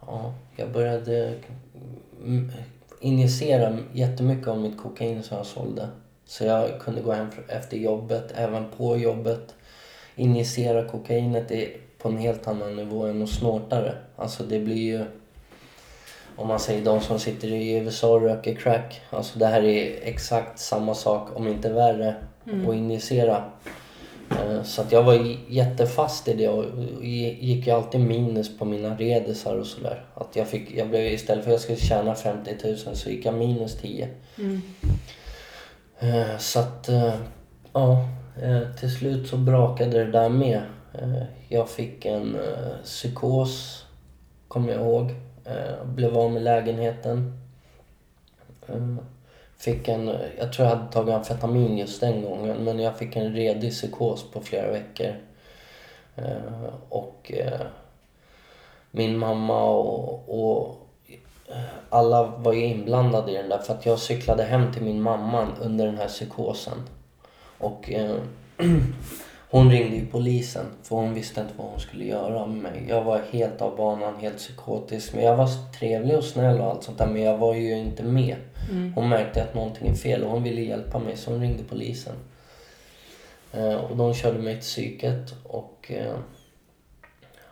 Ja, jag började mm, injicera jättemycket av mitt kokain som jag sålde. Så jag kunde gå hem efter jobbet, även på jobbet. Injicera kokainet är på en helt annan nivå än att snorta det. Alltså det blir ju... Om man säger de som sitter i USA och röker crack. Alltså det här är exakt samma sak, om inte värre, att injicera. Eh, Så att jag var jättefast i det och gi- gick ju alltid minus på mina redisar och sådär. Att jag fick, jag blev istället för att jag skulle tjäna 50 000 så gick jag minus 10. Eh, Så att, eh, ja, till slut så brakade det där med. Jag fick en psykos, kommer jag ihåg. Blev av med lägenheten. Fick en, jag tror jag hade tagit amfetamin just den gången men jag fick en redig psykos på flera veckor. Eh, och eh, min mamma och, och alla var ju inblandade i den där för att jag cyklade hem till min mamma under den här psykosen. Och eh, (clears throat) hon ringde ju polisen för hon visste inte vad hon skulle göra med mig. Jag var helt av banan, helt psykotisk. Men jag var trevlig och snäll och allt sånt där men jag var ju inte med. Hon märkte att någonting är fel och hon ville hjälpa mig så hon ringde polisen. Eh, och de körde mig till psyket och eh,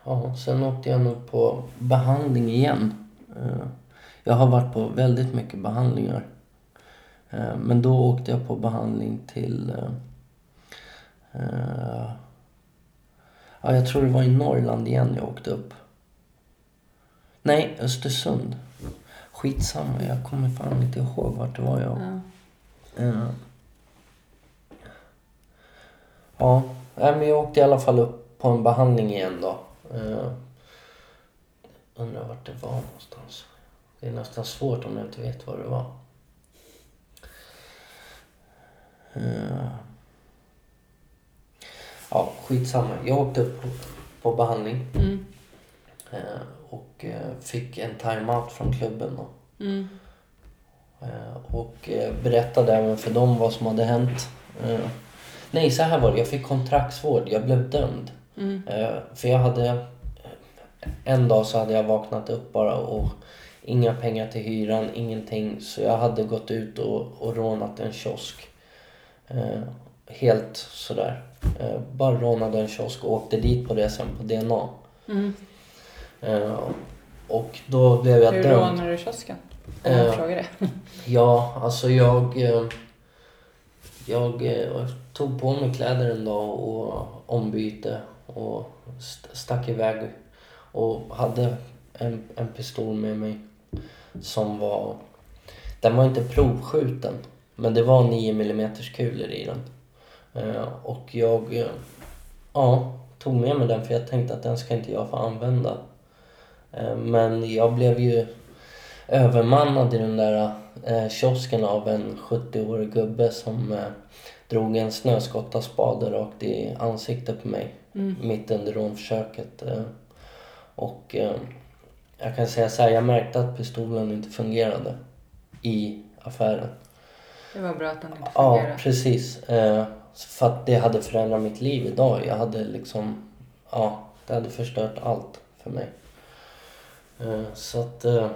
ja, sen åkte jag nog på behandling igen. Eh, jag har varit på väldigt mycket behandlingar. Eh, men då åkte jag på behandling till eh, Ja, jag tror det var i Norrland igen jag åkte upp. Nej, Östersund. Skitsamma, jag kommer fan inte ihåg vart det var jag... Ja. Eh, Ja, men jag åkte i alla fall upp på en behandling igen då. Eh, undrar vart det var någonstans. Det är nästan svårt om jag inte vet var det var. Ja, skitsamma. Jag åkte upp på, på behandling. Mm. Eh, och eh, fick en time-out från klubben då. Mm. Eh, och berättade även för dem vad som hade hänt. Nej, så här var det. Jag fick kontraktsvård. Jag blev dömd. Mm. För jag hade... En dag så hade jag vaknat upp bara och inga pengar till hyran, ingenting. Så jag hade gått ut och, och rånat en kiosk. Helt sådär. Eh, bara rånade en kiosk och åkte dit på det sen på DNA. Mm. Eh, och då blev jag Hur dömd. rånar du kiosken? Om jag Eh, frågar det. (laughs) Ja, alltså jag... Jag tog på mig kläder en dag och ombyte och st- stack iväg och hade en, en pistol med mig som var... Den var inte provskjuten, men det var 9 mm kulor i den. Eh, Och jag... eh, Ja, tog med mig den för jag tänkte att den ska inte jag få använda. Eh, Men jag blev ju övermannad i den där kiosken av en 70-årig gubbe som drog en snöskottaspade rakt i ansiktet på mig mitt under rånförsöket. Och jag kan säga så här, jag märkte att pistolen inte fungerade i affären. Det var bra att den inte Ja, fungerade. precis. För att det hade förändrat mitt liv idag. Jag hade liksom, ja, det hade förstört allt för mig. Eh, så att, eh,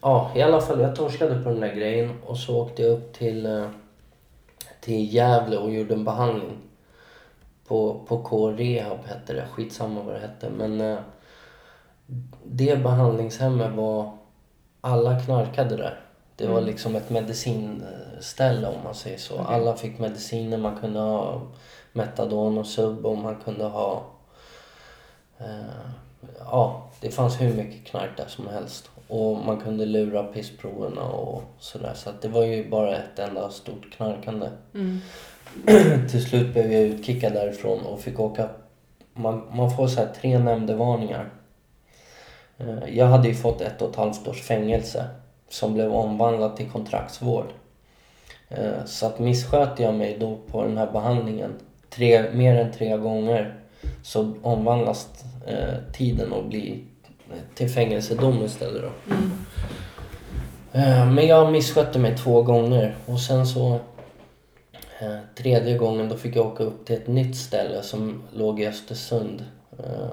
ja, i alla fall jag torskade på den där grejen och så åkte jag upp till, eh, till Gävle och gjorde en behandling. På, på K-rehab hette det, skitsamma vad det hette. Men det behandlingshemmet var, alla knarkade där. Det var Mm. liksom ett medicinställe om man säger så. Okej. Alla fick mediciner, man kunde ha Metadon och Sub och man kunde ha... Eh, ja, det fanns hur mycket knark där som helst. Och man kunde lura pissproverna och sådär. Så att det var ju bara ett enda stort knarkande. Mm. (clears throat) Till slut blev jag utkickad därifrån och fick åka... Man, man får så här tre nämndevarningar. Eh, Jag hade ju fått ett och ett halvt års fängelse som blev omvandlat till kontraktsvård. Eh, Så att missköter jag mig då på den här behandlingen tre, mer än tre gånger så omvandlas eh, tiden och blir till fängelsedom istället då. Mm. Eh, Men jag misskötte mig två gånger och sen så eh, tredje gången då fick jag åka upp till ett nytt ställe som låg i Östersund. Eh,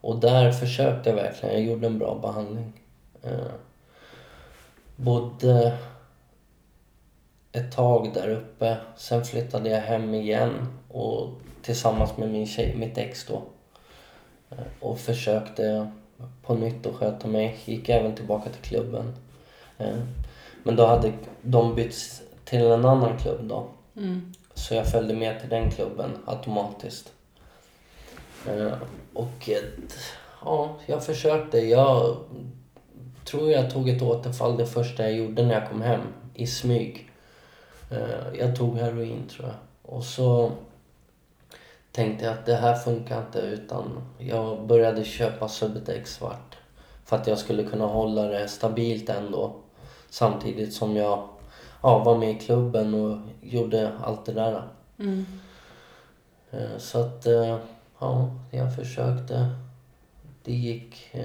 och där försökte jag verkligen, jag gjorde en bra behandling. Bodde ett tag där uppe, sen flyttade jag hem igen och tillsammans med min tjej, mitt ex då. Eh, och försökte på nytt att sköta mig, gick även tillbaka till klubben. Eh, Men då hade de bytts till en annan klubb då. Mm. Så jag följde med till den klubben automatiskt. Eh, Och ja, jag försökte. Jag tror jag tog ett återfall det första jag gjorde när jag kom hem i smyg. Eh, Jag tog heroin tror jag. Och så tänkte jag att det här funkar inte utan jag började köpa Subutex svart. För att jag skulle kunna hålla det stabilt ändå. Samtidigt som jag ja, var med i klubben och gjorde allt det där. Mm. Eh, Så att, eh, ja, jag försökte. Det gick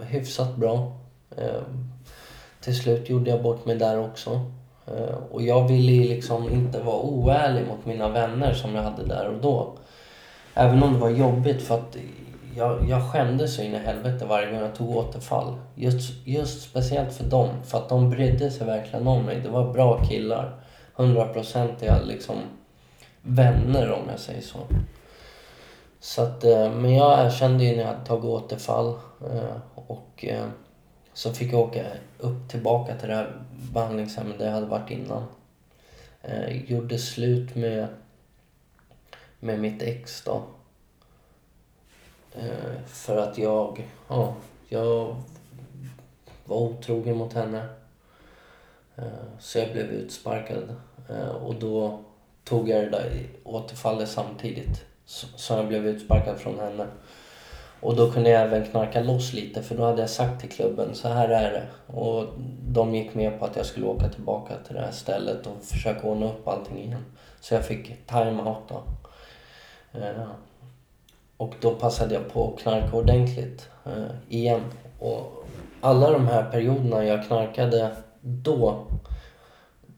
hyfsat bra. Ehm, till slut gjorde jag bort mig där också. Ehm, och jag ville ju liksom inte vara oärlig mot mina vänner som jag hade där och då. Även om det var jobbigt för att jag, jag skämdes så in i helvete varje gång jag tog återfall. Just, just speciellt för dem, för att de brydde sig verkligen om mig. Det var bra killar. Hundraprocentiga liksom vänner om jag säger så. Så att, eh, men jag erkände ju när jag hade tagit återfall eh, och eh, så fick jag åka upp tillbaka till det här behandlingshemmet där jag hade varit innan. Eh, Gjorde slut med, med mitt ex då. Eh, För att jag, ja, jag var otrogen mot henne. Eh, Så jag blev utsparkad. Eh, Och då tog jag det där återfallet samtidigt som jag blev utsparkad från henne. Och då kunde jag även knarka loss lite för då hade jag sagt till klubben så här är det. Och de gick med på att jag skulle åka tillbaka till det här stället och försöka ordna upp allting igen. Så jag fick time-out då. Eh, Och då passade jag på att knarka ordentligt eh, igen. Och alla de här perioderna jag knarkade då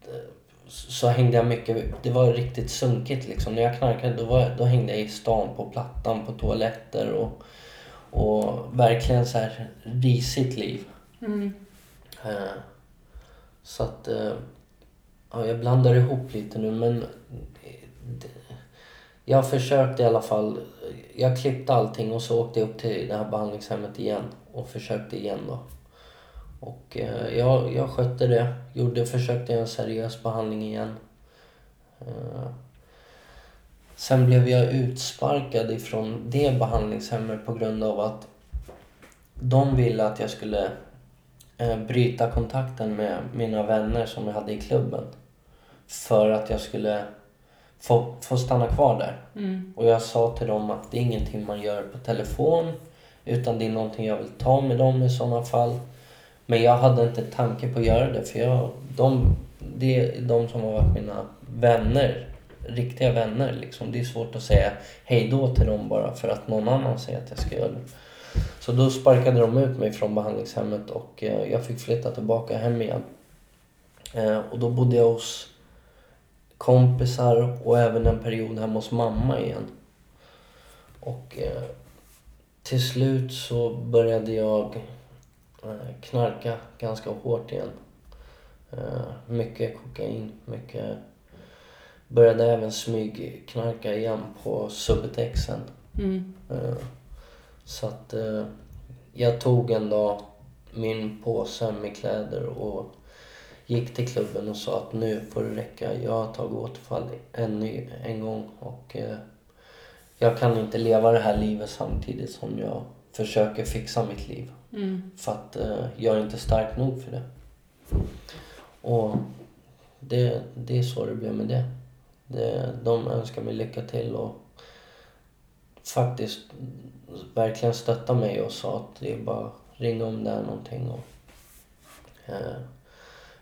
eh, så hängde jag mycket, det var riktigt sunkigt liksom. När jag knarkade då, var, då hängde jag i stan på plattan, på toaletter och, och verkligen så här risigt liv. Mm. Eh, Så att, eh, ja, jag blandar ihop lite nu men eh, det- jag försökte i alla fall, jag klippte allting och så åkte jag upp till det här behandlingshemmet igen och försökte igen då. Och eh, jag, jag skötte det, gjorde, försökte göra en seriös behandling igen. Eh, Sen blev jag utsparkad ifrån det behandlingshemmet på grund av att de ville att jag skulle eh, bryta kontakten med mina vänner som jag hade i klubben. För att jag skulle få, få stanna kvar där. Mm. Och jag sa till dem att det är ingenting man gör på telefon. Utan det är någonting jag vill ta med dem i sådana fall. Men jag hade inte tanke på att göra det för jag, de, det är de som har varit mina vänner. Riktiga vänner liksom. Det är svårt att säga hej då till dem bara för att någon annan säger att jag ska göra det. Så då sparkade de ut mig från behandlingshemmet och eh, jag fick flytta tillbaka hem igen. Eh, och då bodde jag hos kompisar och även en period hemma hos mamma igen. Och eh, till slut så började jag knarka ganska hårt igen. Mycket kokain, mycket... Började även smygknarka igen på Subutexen. Mm. Eh, så att eh, jag tog en dag min påse med kläder och gick till klubben och sa att nu får det räcka. Jag har tagit återfall en, ny, en gång och eh, jag kan inte leva det här livet samtidigt som jag försöker fixa mitt liv. Mm. För att jag är inte stark nog för det. Och det, det är så det blev med det det. De önskar mig lycka till och faktiskt verkligen stötta mig och sa att det är bara ringa om det är någonting. Och, eh,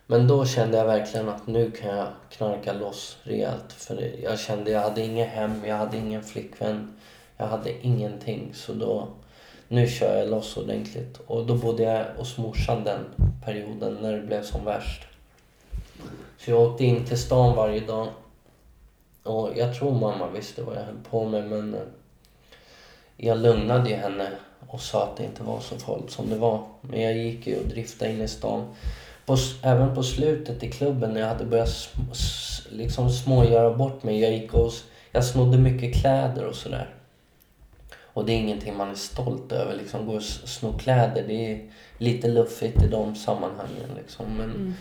men då kände jag verkligen att nu kan jag knarka loss rejält. För jag kände jag hade inget hem, jag hade ingen flickvän, jag hade ingenting. Så då, nu kör jag loss ordentligt. Och då bodde jag hos morsan den perioden när det blev som värst. Så jag åkte in till stan varje dag. Och jag tror mamma visste vad jag höll på med men eh, jag lugnade ju henne och sa att det inte var så farligt som det var. Men jag gick ju och driftade in i stan. På, även på slutet i klubben när jag hade börjat sm, liksom smågöra bort mig. Jag gick och jag snodde mycket kläder och sådär. Och det är ingenting man är stolt över, liksom gå och sno kläder. Det är lite luffigt i de sammanhangen liksom. Men, mm.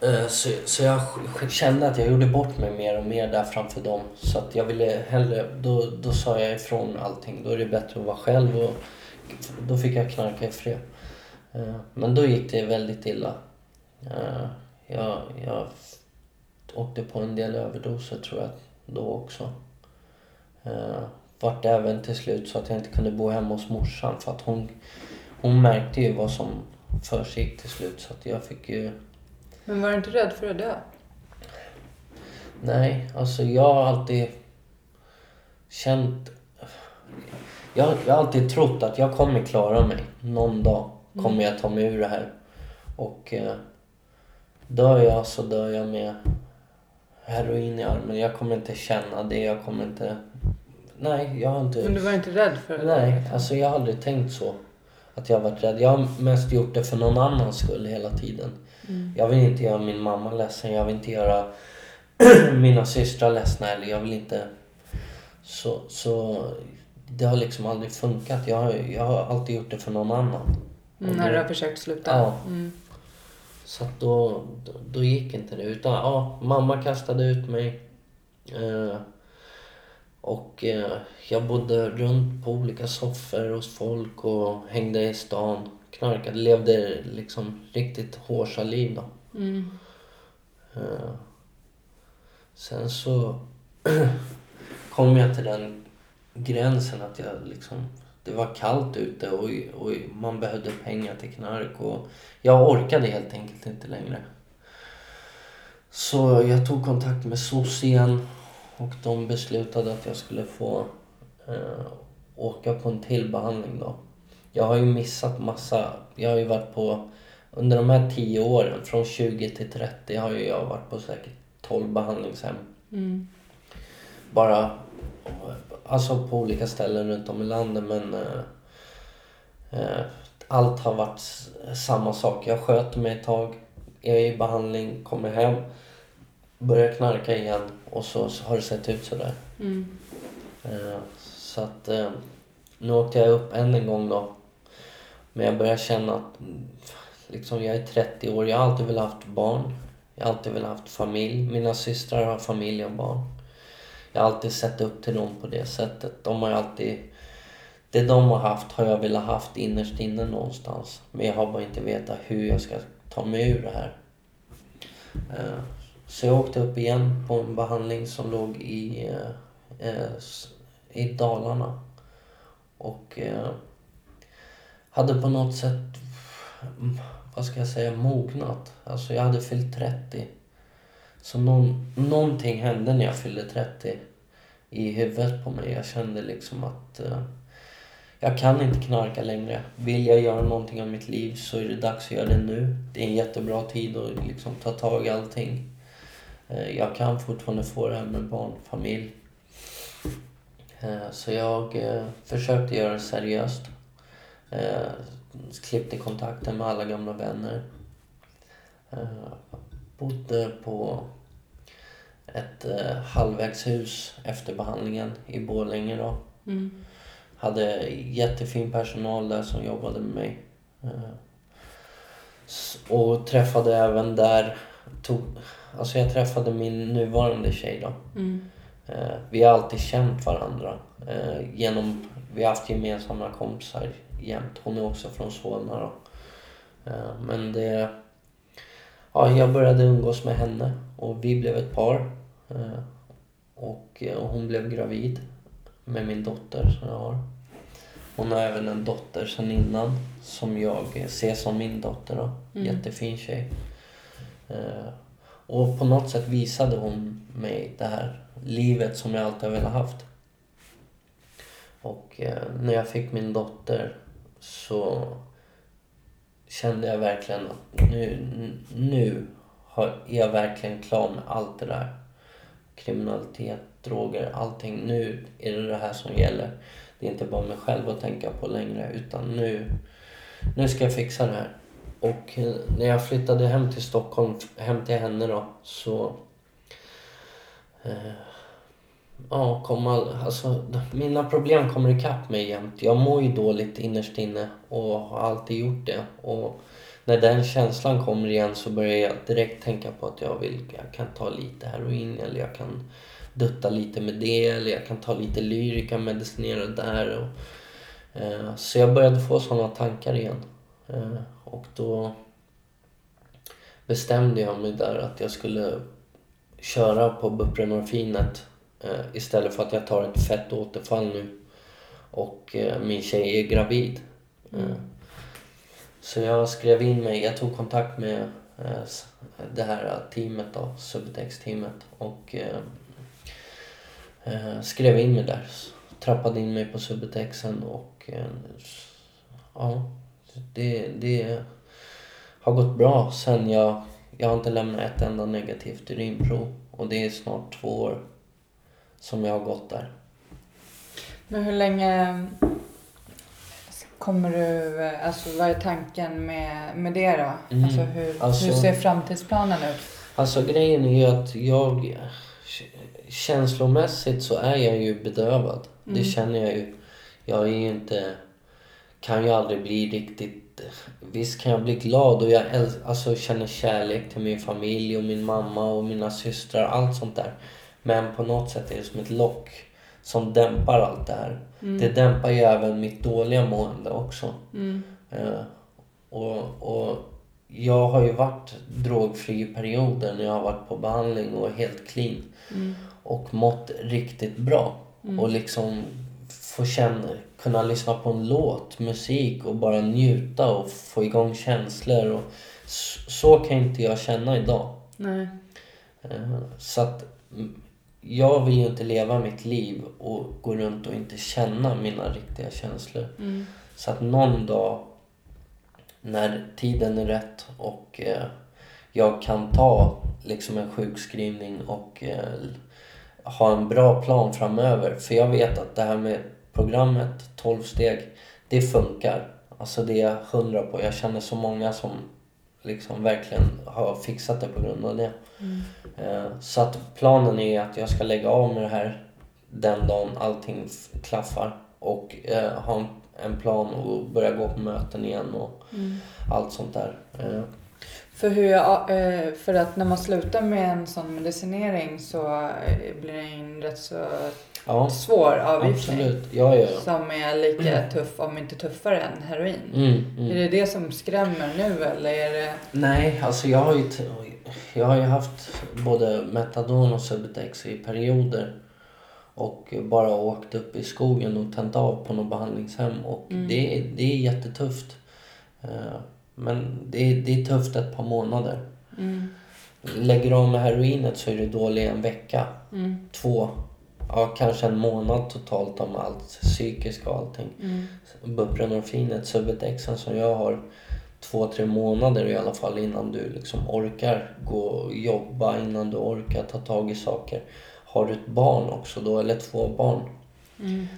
Eh, så, så jag kände att jag gjorde bort mig mer och mer där framför dem. Så att jag ville hellre, då, då sa jag ifrån allting. Då är det bättre att vara själv och då fick jag knarka i fred. Eh, men då gick det väldigt illa. Eh, jag, jag åkte på en del överdoser tror jag då också. Vart även till slut så att jag inte kunde bo hemma hos morsan för att hon, hon märkte ju vad som försiggick till slut så att jag fick ju men var du inte rädd för att dö? Nej, alltså jag har alltid känt... Jag, jag har alltid trott att jag kommer klara mig. Någon dag kommer jag ta mig ur det här. Och eh, dör jag så dör jag med heroin i armen. Jag kommer inte känna det. Jag kommer inte... Nej, jag har inte... Men du var inte rädd för dö? Nej, alltså jag har aldrig tänkt så. Att jag har varit rädd. Jag har mest gjort det för någon annans skull hela tiden. Jag vill inte göra min mamma ledsen. Jag vill inte göra (clears throat) mina systrar ledsna. Eller jag vill inte... Så, så det har liksom aldrig funkat. Jag har, jag har alltid gjort det för någon annan. Mm, när du har försökt sluta? Ja. Mm. Så att då, då, då gick inte det. Utan ja, mamma kastade ut mig. Eh, och eh, jag bodde runt på olika soffor hos folk och hängde i stan. Knarkade, levde liksom riktigt hårsa liv då. Mm. Eh, sen så (clears throat) kom jag till den gränsen att jag liksom... Det var kallt ute och, och man behövde pengar till knark och jag orkade helt enkelt inte längre. Så jag tog kontakt med SOS igen och de beslutade att jag skulle få eh, åka på en till behandling då. Jag har ju missat massa. Jag har ju varit på, under de här tio åren, från 20 till 30 har ju jag varit på säkert 12 behandlingshem. Mm. Bara, alltså på olika ställen runt om i landet men eh, eh, allt har varit samma sak. Jag sköter mig ett tag, är i behandling, kommer hem, börjar knarka igen och så, så har det sett ut sådär. Mm. Eh, Så att eh, nu åkte jag upp än en gång då. Men jag börjar känna att mm, liksom, jag är 30 år, jag har alltid velat haft barn. Jag har alltid velat haft familj. Mina systrar har familj och barn. Jag har alltid sett upp till dem på det sättet. De har ju alltid... Det de har haft har jag velat haft innerst inne någonstans. Men jag har bara inte vetat hur jag ska ta mig ur det här. Eh, så jag åkte upp igen på en behandling som låg i, eh, eh, i Dalarna. Och hade på något sätt, mm, vad ska jag säga, mognat. Alltså jag hade fyllt 30. Så någon, någonting hände när jag fyllde 30 i huvudet på mig. Jag kände liksom att uh, jag kan inte knarka längre. Vill jag göra någonting av mitt liv så är det dags att göra det nu. Det är en jättebra tid att liksom ta tag i allting. Uh, jag kan fortfarande få det här med barn, familj. Uh, eh, så jag försökte göra det seriöst. Eh, klippte kontakten med alla gamla vänner. Eh, bodde på ett eh, halvvägshus efter behandlingen i Borlänge då. Mm. Hade jättefin personal där som jobbade med mig. Eh, Och träffade även där, tog, alltså jag träffade min nuvarande tjej då. Mm. Eh, Vi har alltid känt varandra. eh, Genom, vi har haft gemensamma kompisar jämt. Hon är också från Solna då. Eh, Men det... Ja, jag började umgås med henne och vi blev ett par. Eh, Och eh, hon blev gravid med min dotter som jag har. Hon har även en dotter sedan innan som jag ser som min dotter. Då. Mm. Jättefin tjej. Och på något sätt visade hon mig det här livet som jag alltid har velat haft. Och när jag fick min dotter så kände jag verkligen att nu, nu är jag verkligen klar med allt det där. Kriminalitet, droger, allting. Nu är det det här som gäller. Det är inte bara mig själv att tänka på längre utan nu, nu ska jag fixa det här. Och eh, när jag flyttade hem till Stockholm, hem till henne då, så... Eh, ja, komma, alltså, mina problem kommer ikapp mig jämt. Jag mår ju dåligt innerst inne och har alltid gjort det. Och när den känslan kommer igen så börjar jag direkt tänka på att jag vill, jag kan ta lite heroin eller jag kan dutta lite med det eller jag kan ta lite lyrika, medicinera där. Och, eh, så jag började få sådana tankar igen. Eh, och då bestämde jag mig där att jag skulle köra på buprenorfinet Eh, istället för att jag tar ett fett återfall nu och eh, min tjej är gravid. Eh, så jag skrev in mig, jag tog kontakt med det här teamet då, Subutex-teamet och skrev in mig där. Trappade in mig på Subutexen och ja, det, det har gått bra sen jag, jag har inte lämnat ett enda negativt urinprov och det är snart två år som jag har gått där. Men hur länge kommer du, alltså vad är tanken med, med det då? Mm. Alltså, hur, Alltså- hur ser framtidsplanen ut? Alltså grejen är ju att jag känslomässigt så är jag ju bedövad. Det Mm. känner jag ju. Jag är ju inte, kan ju aldrig bli riktigt, visst kan jag bli glad och jag äl- alltså, känner kärlek till min familj och min mamma och mina systrar, allt sånt där. Men på något sätt är det som ett lock som dämpar allt det här. Det dämpar ju även mitt dåliga mående också. Mm. Eh, och, och jag har ju varit drogfri i perioder när jag har varit på behandling och helt clean. Mm. Och mått riktigt bra. Och liksom få känna, kunna lyssna på en låt, musik och bara njuta och få igång känslor. Och s- så kan inte jag känna idag. Nej. Eh, Så att mm, jag vill ju inte leva mitt liv och gå runt och inte känna mina riktiga känslor. Mm. Så att någon dag när tiden är rätt och eh, jag kan ta liksom en sjukskrivning och eh, ha en bra plan framöver. För jag vet att det här med programmet, 12 steg, det funkar. Alltså det är jag hundra på. Jag känner så många som liksom verkligen har fixat det på grund av det. Eh, Så att planen är att jag ska lägga av med det här den dagen allting klaffar och eh, ha en, plan och börja gå på möten igen och allt sånt där. Eh, För, hur jag, eh, för att när man slutar med en sån medicinering så eh, blir det en rätt så ja, svår avgiftning. absolut. Ja, ja, ja. Som är lika tuff, om inte tuffare än heroin. Mm, mm. Är det det som skrämmer nu eller är det... Nej, alltså jag har ju, jag har ju haft både Metadon och Subutex i perioder. Och bara åkt upp i skogen och tänt av på något behandlingshem. Och det, är- det är jättetufft. Eh, Men det är, det är tufft ett par månader. Mm. Lägger du av med heroinet så är du dålig en vecka. Mm. Två, ja kanske en månad totalt om allt psykiskt och allting. Mm. Buprenorfinet, Subutexen som jag har, två, tre månader i alla fall innan du liksom orkar gå och jobba, innan du orkar ta tag i saker. Har du ett barn också då, eller två barn,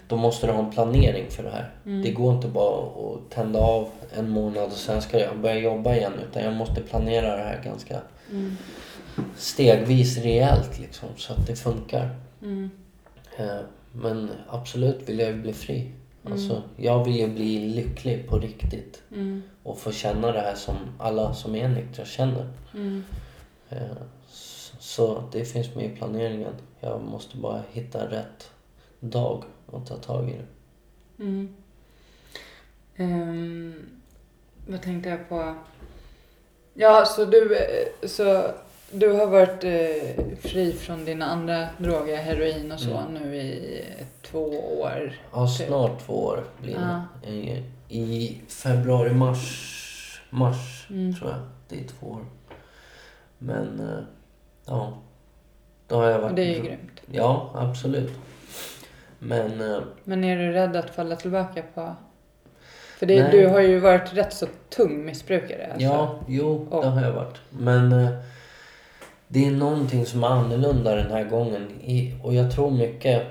då måste du ha en planering för det här. Det går inte bara att tända av en månad och sen ska jag börja jobba igen utan jag måste planera det här ganska stegvis rejält liksom så att det funkar. Eh, Men absolut vill jag ju bli fri. Alltså, jag vill ju bli lycklig på riktigt. Och få känna det här som alla som är nyktra känner. Eh, s- Så det finns med i planeringen. Jag måste bara hitta rätt dag och ta tag i det. Ehm, vad tänkte jag på? Ja, så du, eh, så du har varit eh, fri från dina andra droger, heroin och så, Mm. nu i två år. Ja, Typ. snart två år blir det. Ja. I, I februari, mars, mars Mm. tror jag. Det är två år. Men, eh, ja. Då har jag varit... Och det är ju grymt. Ja, absolut. Men, eh, Men är du rädd att falla tillbaka på... För det, Nej. du har ju varit rätt så tung missbrukare. Alltså. ja, jo, Och- det har jag varit. Men eh, det är någonting som är annorlunda den här gången. Och jag tror mycket...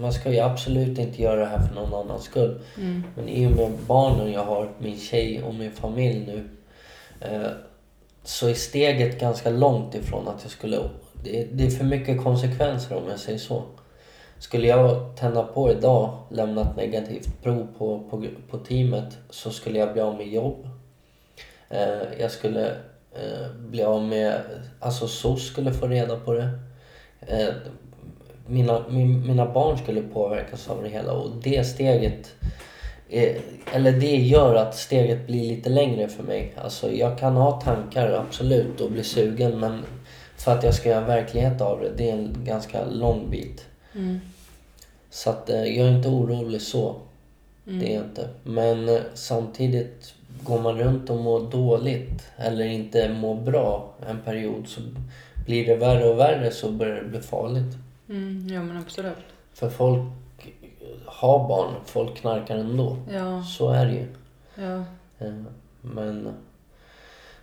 Man, ska ju absolut inte göra det här för någon annans skull. Mm. Men i och med barnen jag har, min tjej och min familj nu. Eh, så är steget ganska långt ifrån att jag skulle... Det, det är för mycket konsekvenser om jag säger så. Skulle jag tända på idag, lämna ett negativt prov på, på, på teamet så skulle jag bli av med jobb. Eh, jag skulle bli av med... Alltså SOS skulle få reda på det. Eh, mina, min, mina barn skulle påverkas av det hela och det steget eh, eller det gör att steget blir lite längre för mig. Alltså jag kan ha tankar absolut och bli sugen men för att jag ska göra verklighet av det, det är en ganska lång bit. Mm. Så att eh, jag är inte orolig så. Mm. Det är jag inte. Men eh, samtidigt går man runt och mår dåligt eller inte mår bra en period så blir det värre och värre så börjar det bli farligt. Mm. Jo men absolut. För folk har barn, folk knarkar ändå. Ja. Så är det ju. Ja. Eh, Men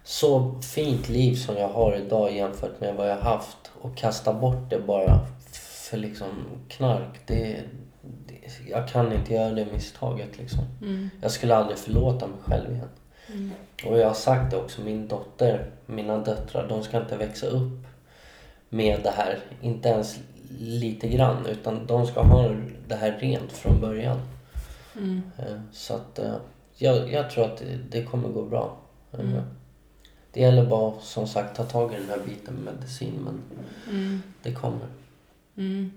så fint liv som jag har idag jämfört med vad jag haft och kasta bort det bara för liksom knark. Det, jag kan inte göra det misstaget liksom. Mm. Jag skulle aldrig förlåta mig själv igen. Mm. Och jag har sagt det också, min dotter, mina döttrar, de ska inte växa upp med det här. Inte ens lite grann. Utan de ska ha det här rent från början. Mm. Eh, Så att eh, jag, jag tror att det, kommer gå bra. Eh, Mm. Det gäller bara som sagt ta tag i den här biten med medicin men Mm. det kommer. Mm.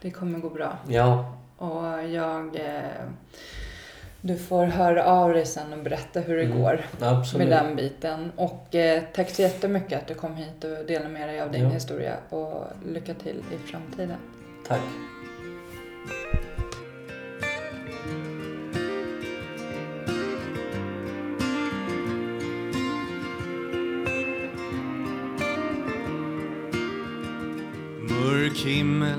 Det kommer gå bra. Ja, Och jag... Eh, du får höra av dig sen och berätta hur det Mm. går absolut. med den biten. Och eh, tack så jättemycket att du kom hit och delade med dig av din Ja. historia. Och lycka till i framtiden. Tack. Mörk himmel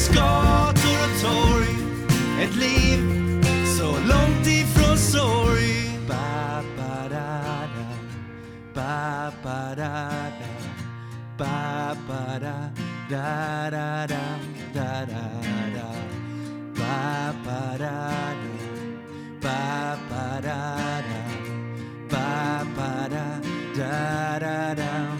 Stockholms gator och torg Ett liv så långt ifrån sorg ba, ba, da, da. Da, da. Da, da, da, da, da, da, da. Da, da. Da, da. Da, da, da, da,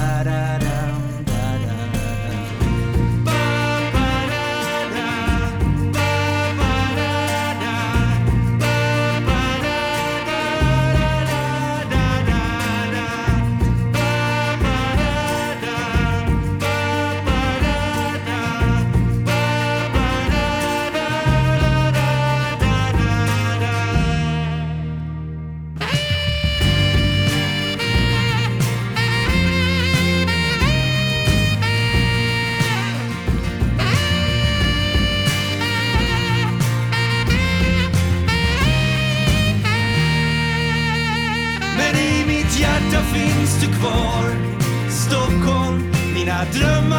drömmer